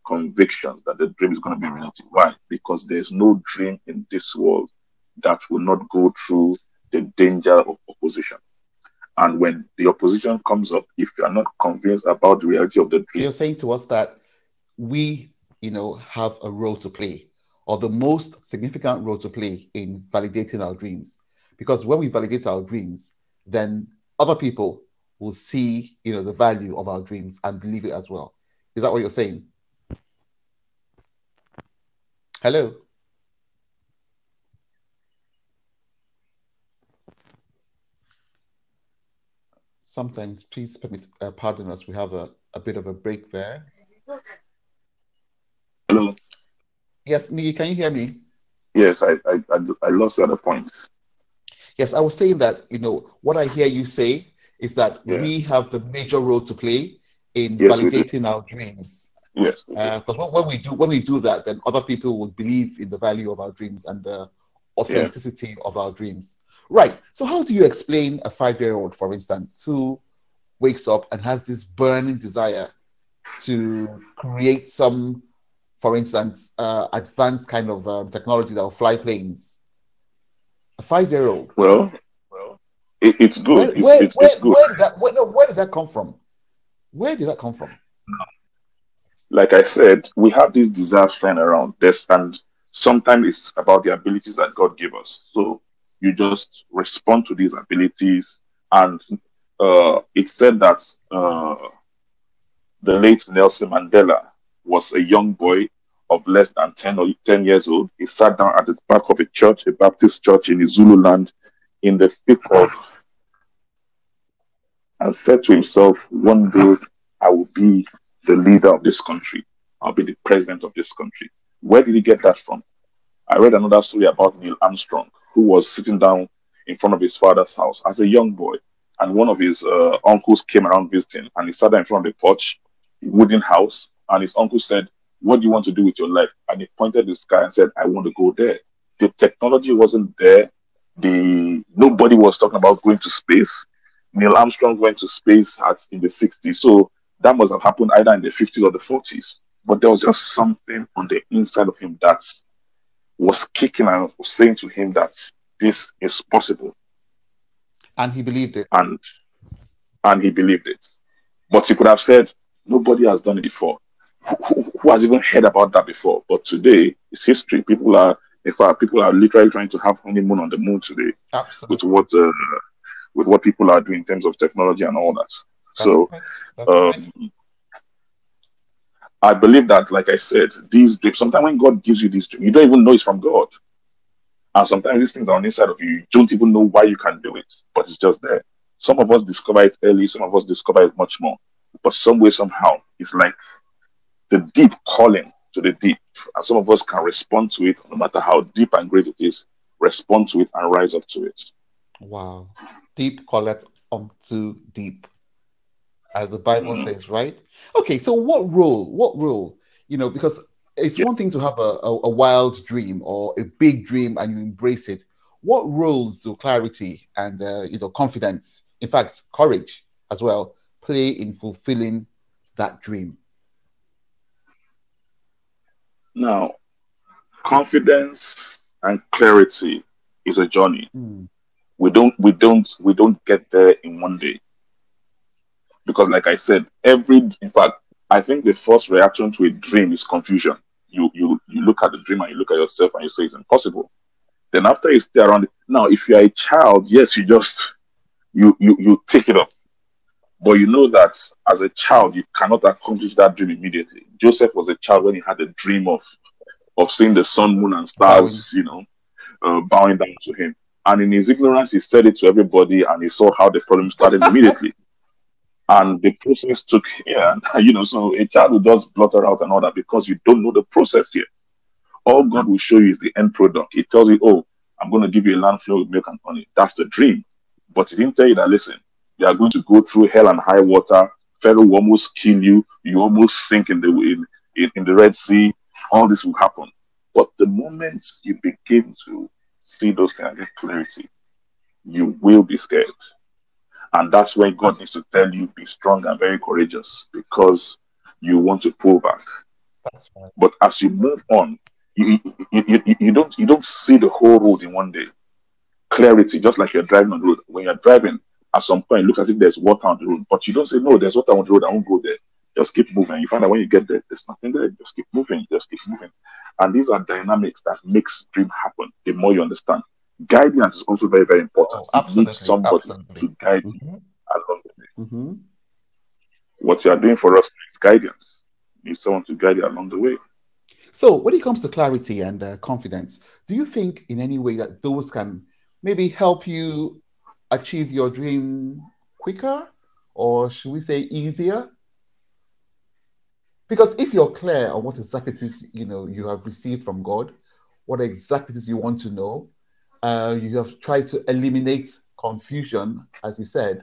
convictions that the dream is going to be reality. Why? Because there's no dream in this world that will not go through the danger of opposition. And when the opposition comes up, if you are not convinced about the reality of the dream, you're saying to us that we, you know, have a role to play, or the most significant role to play in validating our dreams. Because when we validate our dreams, then other people will see, you know, the value of our dreams and believe it as well. Is that what you're saying? Hello. Sometimes, please permit, uh, pardon us. We have a, a bit of a break there. Yes, Niyi, can you hear me? Yes, I, I, I, I lost the other point. Yes, I was saying that, you know, what I hear you say is that Yeah. we have the major role to play in Yes, validating our dreams. Yes. Because uh, when, when we do when we do that, then other people will believe in the value of our dreams and the authenticity of our dreams. Right. So how do you explain a five-year-old, for instance, who wakes up and has this burning desire to create some for instance, uh, advanced kind of uh, technology that will fly planes. A five-year-old. Well, well, it, it's good. Where, where, it's, where, it's good. where, did that, where, no, where did that come from? Where did that come from? Like I said, we have these desires flying around. There's, and sometimes it's about the abilities that God gave us. So you just respond to these abilities. And uh, it's said that uh, the late Nelson Mandela was a young boy of less than 10 or 10 years old. He sat down at the back of a church, a Baptist church in Zululand, in the thick of, and said to himself, One day I will be the leader of this country. I'll be the president of this country. Where did he get that from? I read another story about Neil Armstrong, who was sitting down in front of his father's house as a young boy. And one of his uh, uncles came around visiting, and he sat down in front of the porch, wooden house. And his uncle said, What do you want to do with your life? And he pointed to the sky and said, I want to go there. The technology wasn't there. The nobody was talking about going to space. Neil Armstrong went to space at in the 60s. So that must have happened either in the 50s or the 40s. But there was just something on the inside of him that was kicking and was saying to him that this is possible. And he believed it. And and he believed it. But he could have said, Nobody has done it before. Who, who has even heard about that before? But today it's history. People are in fact people are literally trying to have honeymoon on the moon today Absolutely. with what uh, with what people are doing in terms of technology and all that. That's so right. Um, I believe that, like I said, these dreams, sometimes when God gives you these dreams, you don't even know it's from God. And sometimes these things are on the inside of you. You don't even know why you can do it, but it's just there. Some of us discover it early, some of us discover it much more. But some way, somehow, it's like the deep calling to the deep. And some of us can respond to it, no matter how deep and great it is, respond to it and rise up to it. Wow. Deep call calleth unto deep, as the Bible Mhm. says, right? Okay, so what role? What role? You know, because it's Yeah. one thing to have a, a, a wild dream or a big dream and you embrace it. What roles do clarity and uh, you know confidence, in fact, courage as well, play in fulfilling that dream? Now, confidence and clarity is a journey. Hmm. we don't we don't we don't get there in one day because like i said every in fact i think the first reaction to a dream is confusion you you you look at the dream and you look at yourself and you say it's impossible then after you stay around now if you're a child yes you just you you you take it up but you know that as a child you cannot accomplish that dream immediately joseph was a child when he had a dream of of seeing the sun moon and stars you know uh, bowing down to him and in his ignorance, he said it to everybody, and he saw how the problem started immediately. And the process took, yeah, you know, so a child will just blutter out and all that because you don't know the process yet. All God will show you is the end product. He tells you, oh, I'm going to give you a land flow with milk and honey. That's the dream. But he didn't tell you that, listen, you are going to go through hell and high water. Pharaoh will almost kill you. You almost sink in the, in, in, in the Red Sea. All this will happen. But the moment you begin to see those things and get clarity, you will be scared. And that's when God needs to tell you, be strong and very courageous because you want to pull back. That's right. But as you move on, you, you, you, you, you don't you don't see the whole road in one day. Clarity, just like you're driving on the road. When you're driving, at some point it looks as if there's water on the road, but you don't say, No, there's water on the road, I won't go there. Just keep moving. You find out when you get there, there's nothing there. Just keep moving, just keep moving. And these are dynamics that makes dream happen the more you understand. Guidance is also very, very important. Oh, you need somebody absolutely. to guide you Mhm, along the way. mhm. What you are doing for us is guidance. You need someone to guide you along the way. So, when it comes to clarity and uh, confidence, do you think in any way that those can maybe help you achieve your dream quicker, or should we say easier? Because if you're clear on what exactly it is you know you have received from God, what exactly it is you want to know, uh, you have tried to eliminate confusion, as you said.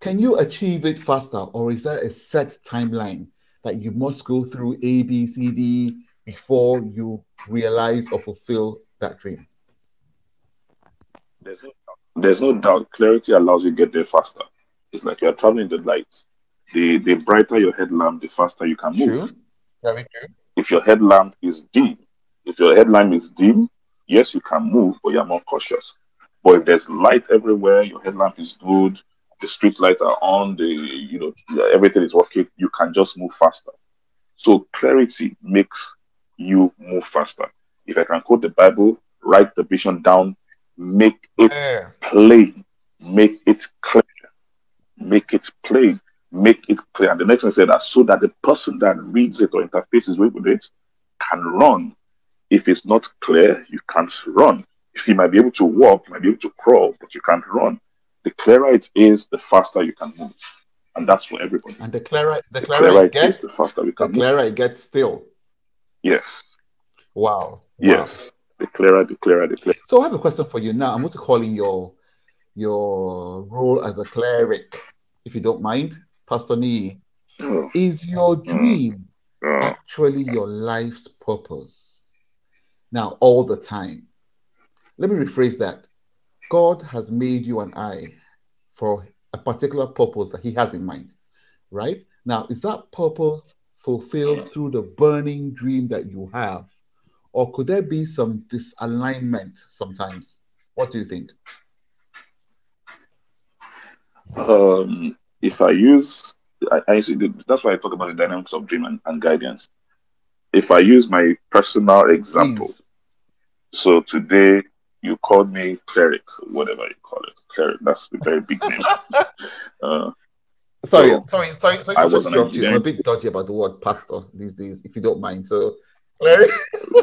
Can you achieve it faster, or is there a set timeline that you must go through A, B, C, D before you realize or fulfill that dream? There's no, there's no doubt clarity allows you to get there faster. It's like you're traveling the light. The the brighter your headlamp, the faster you can move. True. Very true. if your headlamp is dim, if your headlamp is dim, yes, you can move, but you're more cautious. But if there's light everywhere, your headlamp is good, the street lights are on, the you know everything is working, you can just move faster. So clarity makes you move faster. If I can quote the Bible, write the vision down, make it yeah. plain, make it clear, make it plain, make it clear. And the next one said that so that the person that reads it or interfaces with it can run. If it's not clear, you can't run. If you might be able to walk, you might be able to crawl, but you can't run. The clearer it is, the faster you can move. And that's for everybody. And the clearer the, the clearer, clearer, it gets, the faster we can the clearer move. it gets still. Yes. Wow. Yes. Wow. So I have a question for you now. I'm going to call in your your role as a cleric, if you don't mind, Pastor Nee. Oh. Is your mm. dream oh. actually your life's purpose? Now, all the time. Let me rephrase that. God has made you and I for a particular purpose that He has in mind, right? Now, is that purpose fulfilled through the burning dream that you have? Or could there be some disalignment sometimes? What do you think? Um, if I use, I, I that's why I talk about the dynamics of dream and, and guidance. If I use my personal example, Please. so today you called me cleric, whatever you call it, cleric. That's a very big name. uh, sorry, so sorry, sorry, sorry, I was interrupt you. I'm a bit dodgy about the word pastor these days, if you don't mind. So, cleric,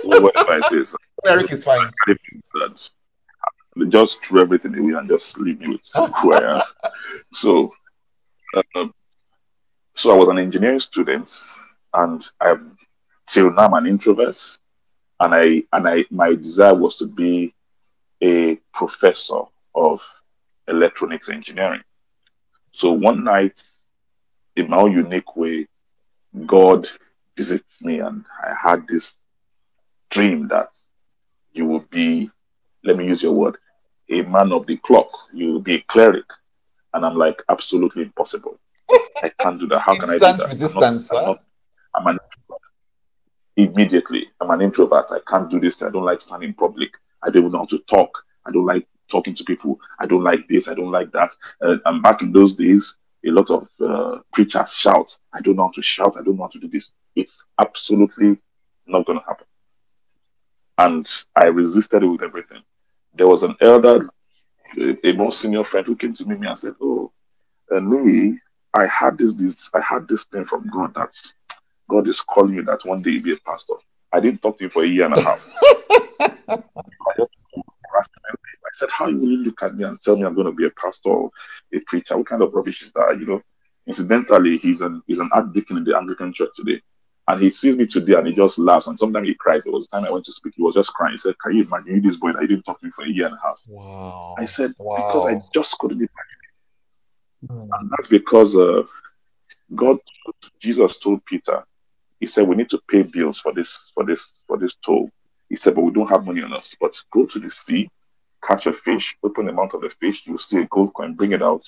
whatever it is, cleric is fine. Just throw everything away and just leave me with who I am. So, uh, so I was an engineering student, and I'm till now I'm an introvert, and I and I my desire was to be a professor of electronics engineering. So one night, in my own unique way, God visits me, and I had this dream that you will be, let me use your word, a man of the clock. You will be a cleric. And I'm like, absolutely impossible. I can't do that. How can I do that? Resistance, I'm, not, I'm, not, I'm an immediately. I'm an introvert. I can't do this. I don't like standing in public. I don't know how to talk. I don't like talking to people. I don't like this. I don't like that. Uh, and back in those days, a lot of uh, preachers shout. I don't know how to shout. I don't know how to do this. It's absolutely not going to happen. And I resisted it with everything. There was an elder, a, a more senior friend, who came to me and said, "Oh, uh, me, I had this, this, I had this thing from God that God is calling you that one day you'll be a pastor." I didn't talk to him for a year and a half. I just I said, How will you look at me and tell me I'm going to be a pastor or a preacher? What kind of rubbish is that? You know, incidentally, he's an he's an archdeacon in the Anglican Church today. And he sees me today and he just laughs. And sometimes he cries. There was the time I went to speak, he was just crying. He said, Can you imagine you, this boy that I didn't talk to me for a year and a half? Wow. I said, wow. Because I just couldn't imagine. Mm. And that's because uh, God, Jesus told Peter, he said, We need to pay bills for this, for this, for this toll. He said, But we don't have money on us. But go to the sea, catch a fish, open the mouth of the fish, you'll see a gold coin, bring it out,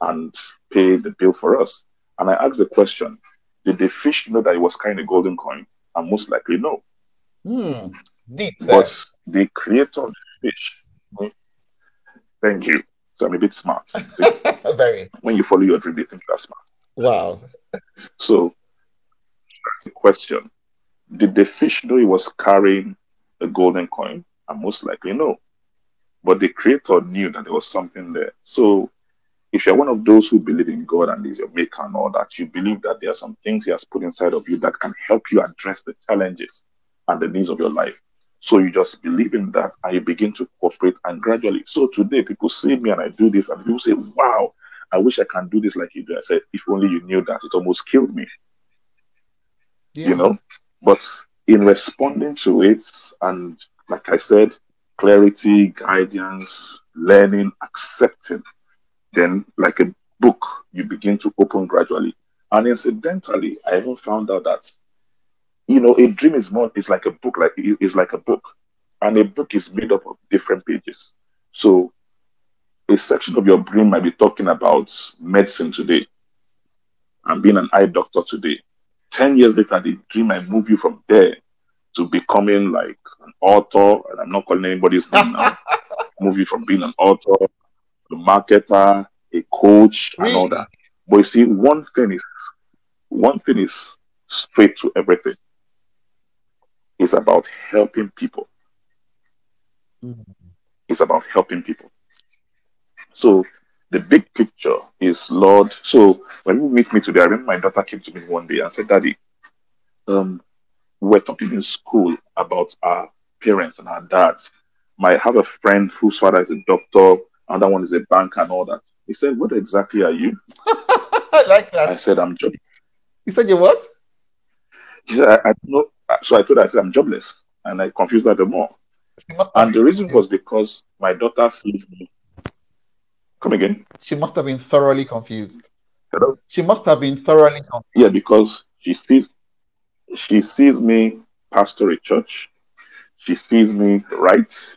and pay the bill for us. And I asked the question Did the fish know that it was carrying a golden coin? And most likely, no. Hmm. Deep but the creator of the fish, thank you. So I'm a bit smart. Very. When you follow your dream, they think you're smart. Wow. So that's the question. Did the fish know he was carrying a golden coin? And most likely no. But the creator knew that there was something there. So if you're one of those who believe in God and is your maker and all that, you believe that there are some things He has put inside of you that can help you address the challenges and the needs of your life. So you just believe in that and you begin to cooperate and gradually. So today people see me and I do this and people say, Wow, I wish I can do this like you do. I said, if only you knew that, it almost killed me. Yeah. You know? But in responding to it, and like I said, clarity, guidance, learning, accepting, then like a book, you begin to open gradually. And incidentally, I even found out that, you know, a dream is more, it's like a book, like it's like a book. And a book is made up of different pages. So a section of your brain might be talking about medicine today and being an eye doctor today 10 years later, the dream might move you from there to becoming like an author, and I'm not calling anybody's name now, move you from being an author, a marketer, a coach, really? and all that. But you see, one thing is one thing is straight to everything. It's about helping people. Mm-hmm. It's about helping people. So the big picture is Lord. So when you meet me today, I remember my daughter came to me one day and said, Daddy, um, we're talking in school about our parents and our dads. I have a friend whose father is a doctor, another one is a bank and all that. He said, What exactly are you? I like that. I said, I'm jobless. He said, You what? He said, I, I know. So I told her, I said, I'm jobless. And I confused her the more. And the reason was because my daughter sees me. Come again? She must have been thoroughly confused. Hello? She must have been thoroughly confused. Yeah, because she sees she sees me pastor a church. She sees me write.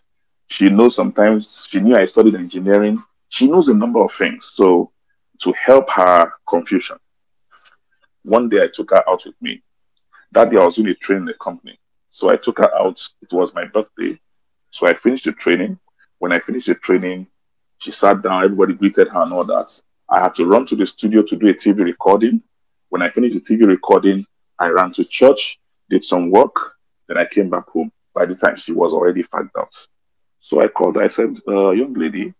She knows sometimes she knew I studied engineering. She knows a number of things. So to help her confusion, one day I took her out with me. That day I was doing a training in company. So I took her out. It was my birthday. So I finished the training. When I finished the training, she sat down, everybody greeted her and all that. I had to run to the studio to do a TV recording. When I finished the TV recording, I ran to church, did some work, then I came back home. By the time she was already fagged out. So I called her. I said, uh, young lady,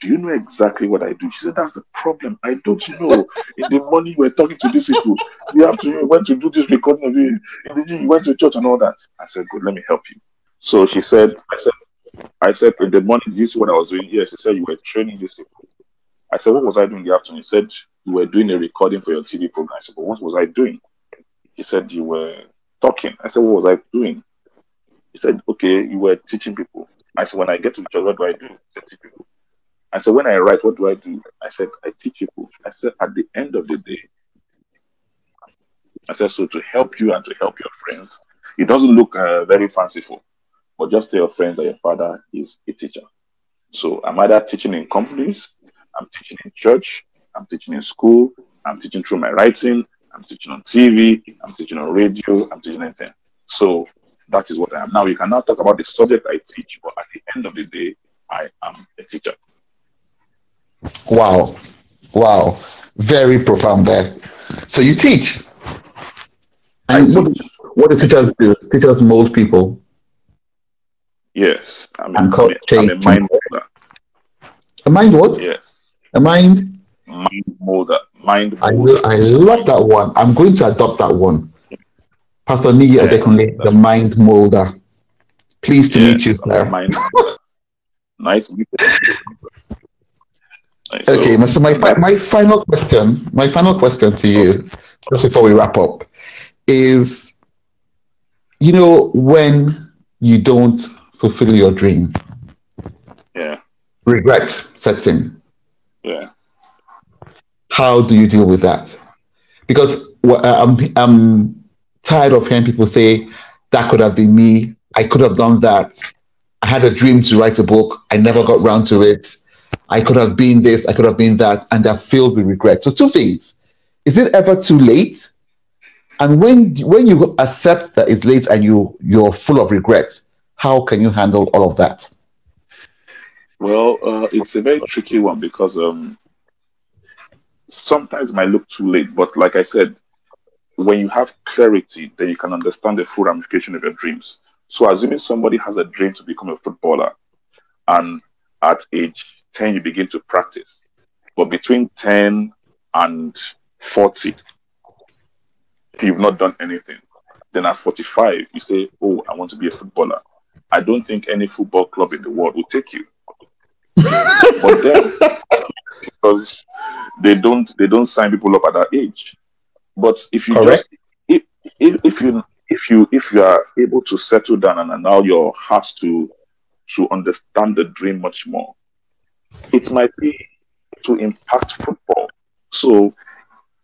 do you know exactly what I do? She said, that's the problem. I don't know. In the morning, we're talking to these people. We have to, you went to do this recording of. In the you went to church and all that. I said, good, let me help you. So she said, I said, I said, in the morning, this is what I was doing. Yes, she said, you were training these people. I said, what was I doing in the afternoon? He said, you were doing a recording for your TV program. I said, but what was I doing? He said, you were talking. I said, what was I doing? He said, okay, you were teaching people. I said, when I get to church, what do I do? I teach people. I said, when I write, what do I do? I said, I teach people. I said, at the end of the day, I said, so to help you and to help your friends, it doesn't look uh, very fanciful. But just tell your friends that your father is a teacher. So I'm either teaching in companies, I'm teaching in church, I'm teaching in school, I'm teaching through my writing, I'm teaching on TV, I'm teaching on radio, I'm teaching anything. So that is what I am. Now you cannot talk about the subject I teach, but at the end of the day, I am a teacher. Wow. Wow. Very profound there. So you teach. And what, what do teachers do? Teachers mold people. Yes, I'm, a, I'm a mind molder. A mind what? Yes. A mind? Mind molder. Mind I, will, I love that one. I'm going to adopt that one. Pastor Niyi yeah, Adekunle, the mind molder. Pleased to yes, meet you, sir. Mind, nice. okay, so my, my final question, my final question to you, just before we wrap up, is you know, when you don't fulfill your dream. Yeah. Regret sets in. Yeah. How do you deal with that? Because uh, I'm, I'm tired of hearing people say, that could have been me. I could have done that. I had a dream to write a book. I never got round to it. I could have been this, I could have been that, and they're filled with regret. So, two things. Is it ever too late? And when when you accept that it's late and you you're full of regret, how can you handle all of that? Well, uh, it's a very tricky one because um, sometimes it might look too late. But like I said, when you have clarity, then you can understand the full ramification of your dreams. So, assuming somebody has a dream to become a footballer, and at age 10, you begin to practice, but between 10 and 40, you've not done anything. Then at 45, you say, Oh, I want to be a footballer. I don't think any football club in the world will take you. but then, because they don't they don't sign people up at that age. But if you Correct. just if, if, if you if you if you are able to settle down and allow your heart to to understand the dream much more, it might be to impact football. So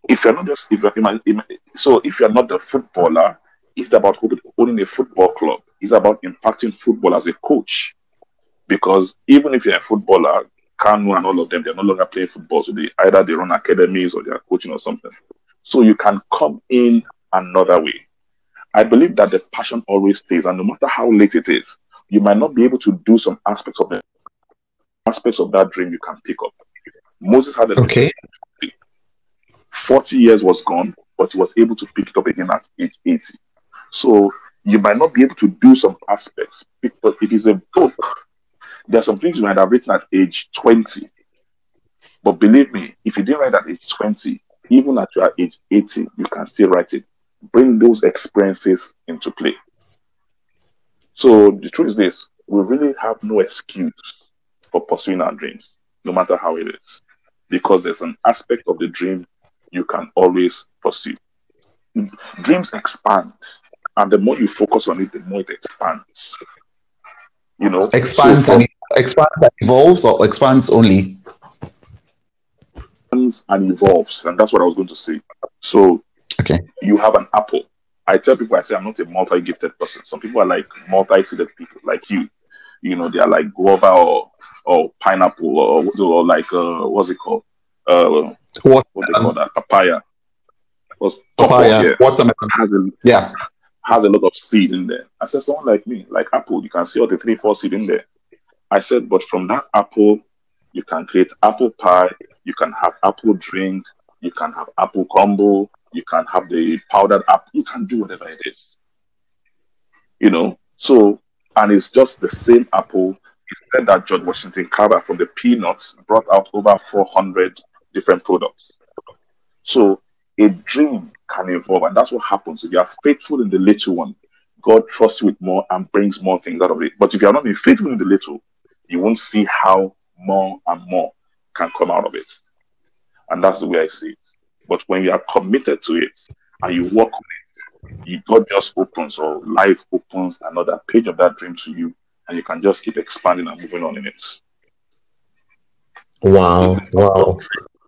if you're not just if you're, so if you're not the footballer, it's about owning a football club. It's about impacting football as a coach. Because even if you're a footballer, Kanu and all of them, they're no longer playing football. So they either they run academies or they're coaching or something. So you can come in another way. I believe that the passion always stays, and no matter how late it is, you might not be able to do some aspects of the aspects of that dream you can pick up. Moses had a okay. 40 years was gone, but he was able to pick it up again at age 80. So you might not be able to do some aspects, but if it's a book, there are some things you might have written at age 20. But believe me, if you didn't write at age 20, even at your age 80, you can still write it. Bring those experiences into play. So the truth is this we really have no excuse for pursuing our dreams, no matter how it is, because there's an aspect of the dream you can always pursue. Dreams expand, and the more you focus on it, the more it expands. You know, expands so and expands and evolves, or expands only and evolves, and that's what I was going to say. So, okay, you have an apple. I tell people, I say I'm not a multi-gifted person. Some people are like multi-seeded people, like you. You know, they are like guava or or pineapple or, or like uh, what's it called? Uh, what, what they call that? Papaya. Was papaya? Yeah, watermelon. Has a, yeah, has a lot of seed in there. I said, someone like me, like apple, you can see all the three, four seed in there. I said, but from that apple, you can create apple pie, you can have apple drink, you can have apple crumble, you can have the powdered apple, you can do whatever it is. You know, so, and it's just the same apple. He said that George Washington Carver from the peanuts brought out over 400 different products. So, a dream can evolve, and that's what happens. If you are faithful in the little one, God trusts you with more and brings more things out of it. But if you are not faithful in the little, you won't see how more and more can come out of it. And that's the way I see it. But when you are committed to it and you work on it, you, God just opens or life opens another page of that dream to you, and you can just keep expanding and moving on in it. Wow, wow.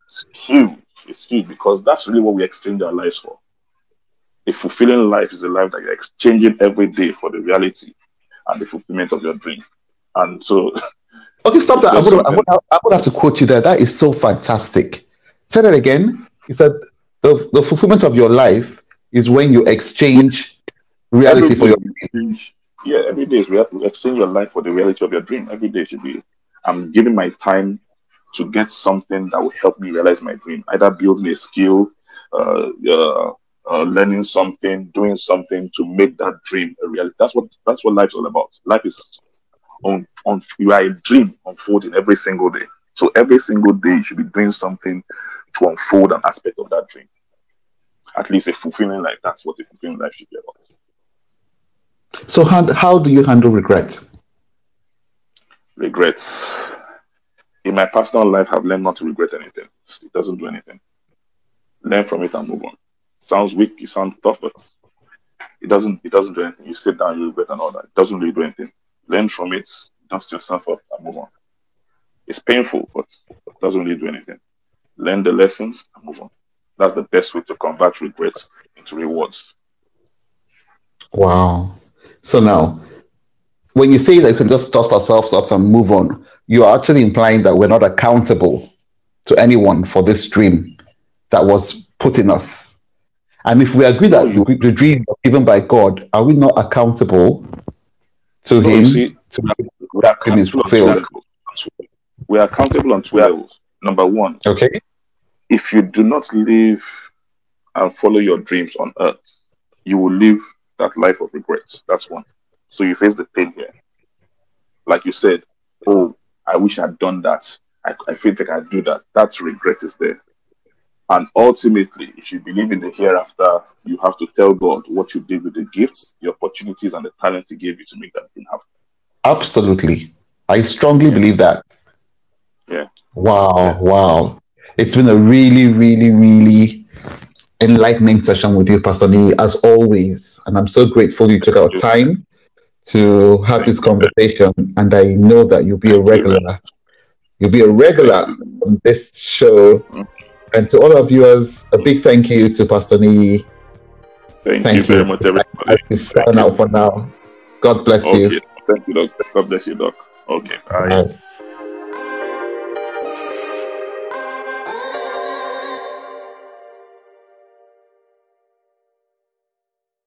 It's huge. It's huge because that's really what we exchange our lives for. A fulfilling life is a life that you're exchanging every day for the reality and the fulfillment of your dream. And so Okay, stop that. I would, I, would, I would have to quote you there. That is so fantastic. Say that again. You said the, the fulfillment of your life is when you exchange reality for your dream. Yeah, every day is we exchange your life for the reality of your dream. Every day should be I'm giving my time to get something that will help me realize my dream. Either building a skill, uh, uh, uh, learning something, doing something to make that dream a reality. That's what that's what life's all about. Life is on, on you are a dream unfolding every single day. So every single day you should be doing something to unfold an aspect of that dream. At least a fulfilling life. That's what a fulfilling life should be about. So how, how do you handle regret? Regret. In my personal life, I've learned not to regret anything. It doesn't do anything. Learn from it and move on. Sounds weak, it sounds tough, but it doesn't it doesn't do anything. You sit down, you regret and all that. It doesn't really do anything learn from it, dust yourself up, and move on. It's painful, but it doesn't really do anything. Learn the lessons and move on. That's the best way to convert regrets into rewards. Wow. So now, when you say that we can just dust ourselves off and move on, you are actually implying that we're not accountable to anyone for this dream that was put in us. And if we agree that the, the dream was given by God, are we not accountable to him see, to we are fulfilled. We are accountable on two levels. Number one, okay, if you do not live and follow your dreams on earth, you will live that life of regret. That's one. So you face the pain here. Like you said, oh, I wish I'd done that. I, I feel like I do that. That regret is there. And ultimately, if you believe in the hereafter, you have to tell God what you did with the gifts, the opportunities, and the talents He gave you to make that thing happen. Absolutely. I strongly yeah. believe that. Yeah. Wow. Wow. It's been a really, really, really enlightening session with you, Pastor Lee, as always. And I'm so grateful you took out time to have this conversation. And I know that you'll be a regular. You'll be a regular on this show. Mm-hmm and to all our viewers, a big thank you to Pastor Nii. Thank, thank you, you, very much, everybody. Sign out for now. God bless okay. you. Thank you, Doc. God bless you, Doc. Okay. Bye. Bye.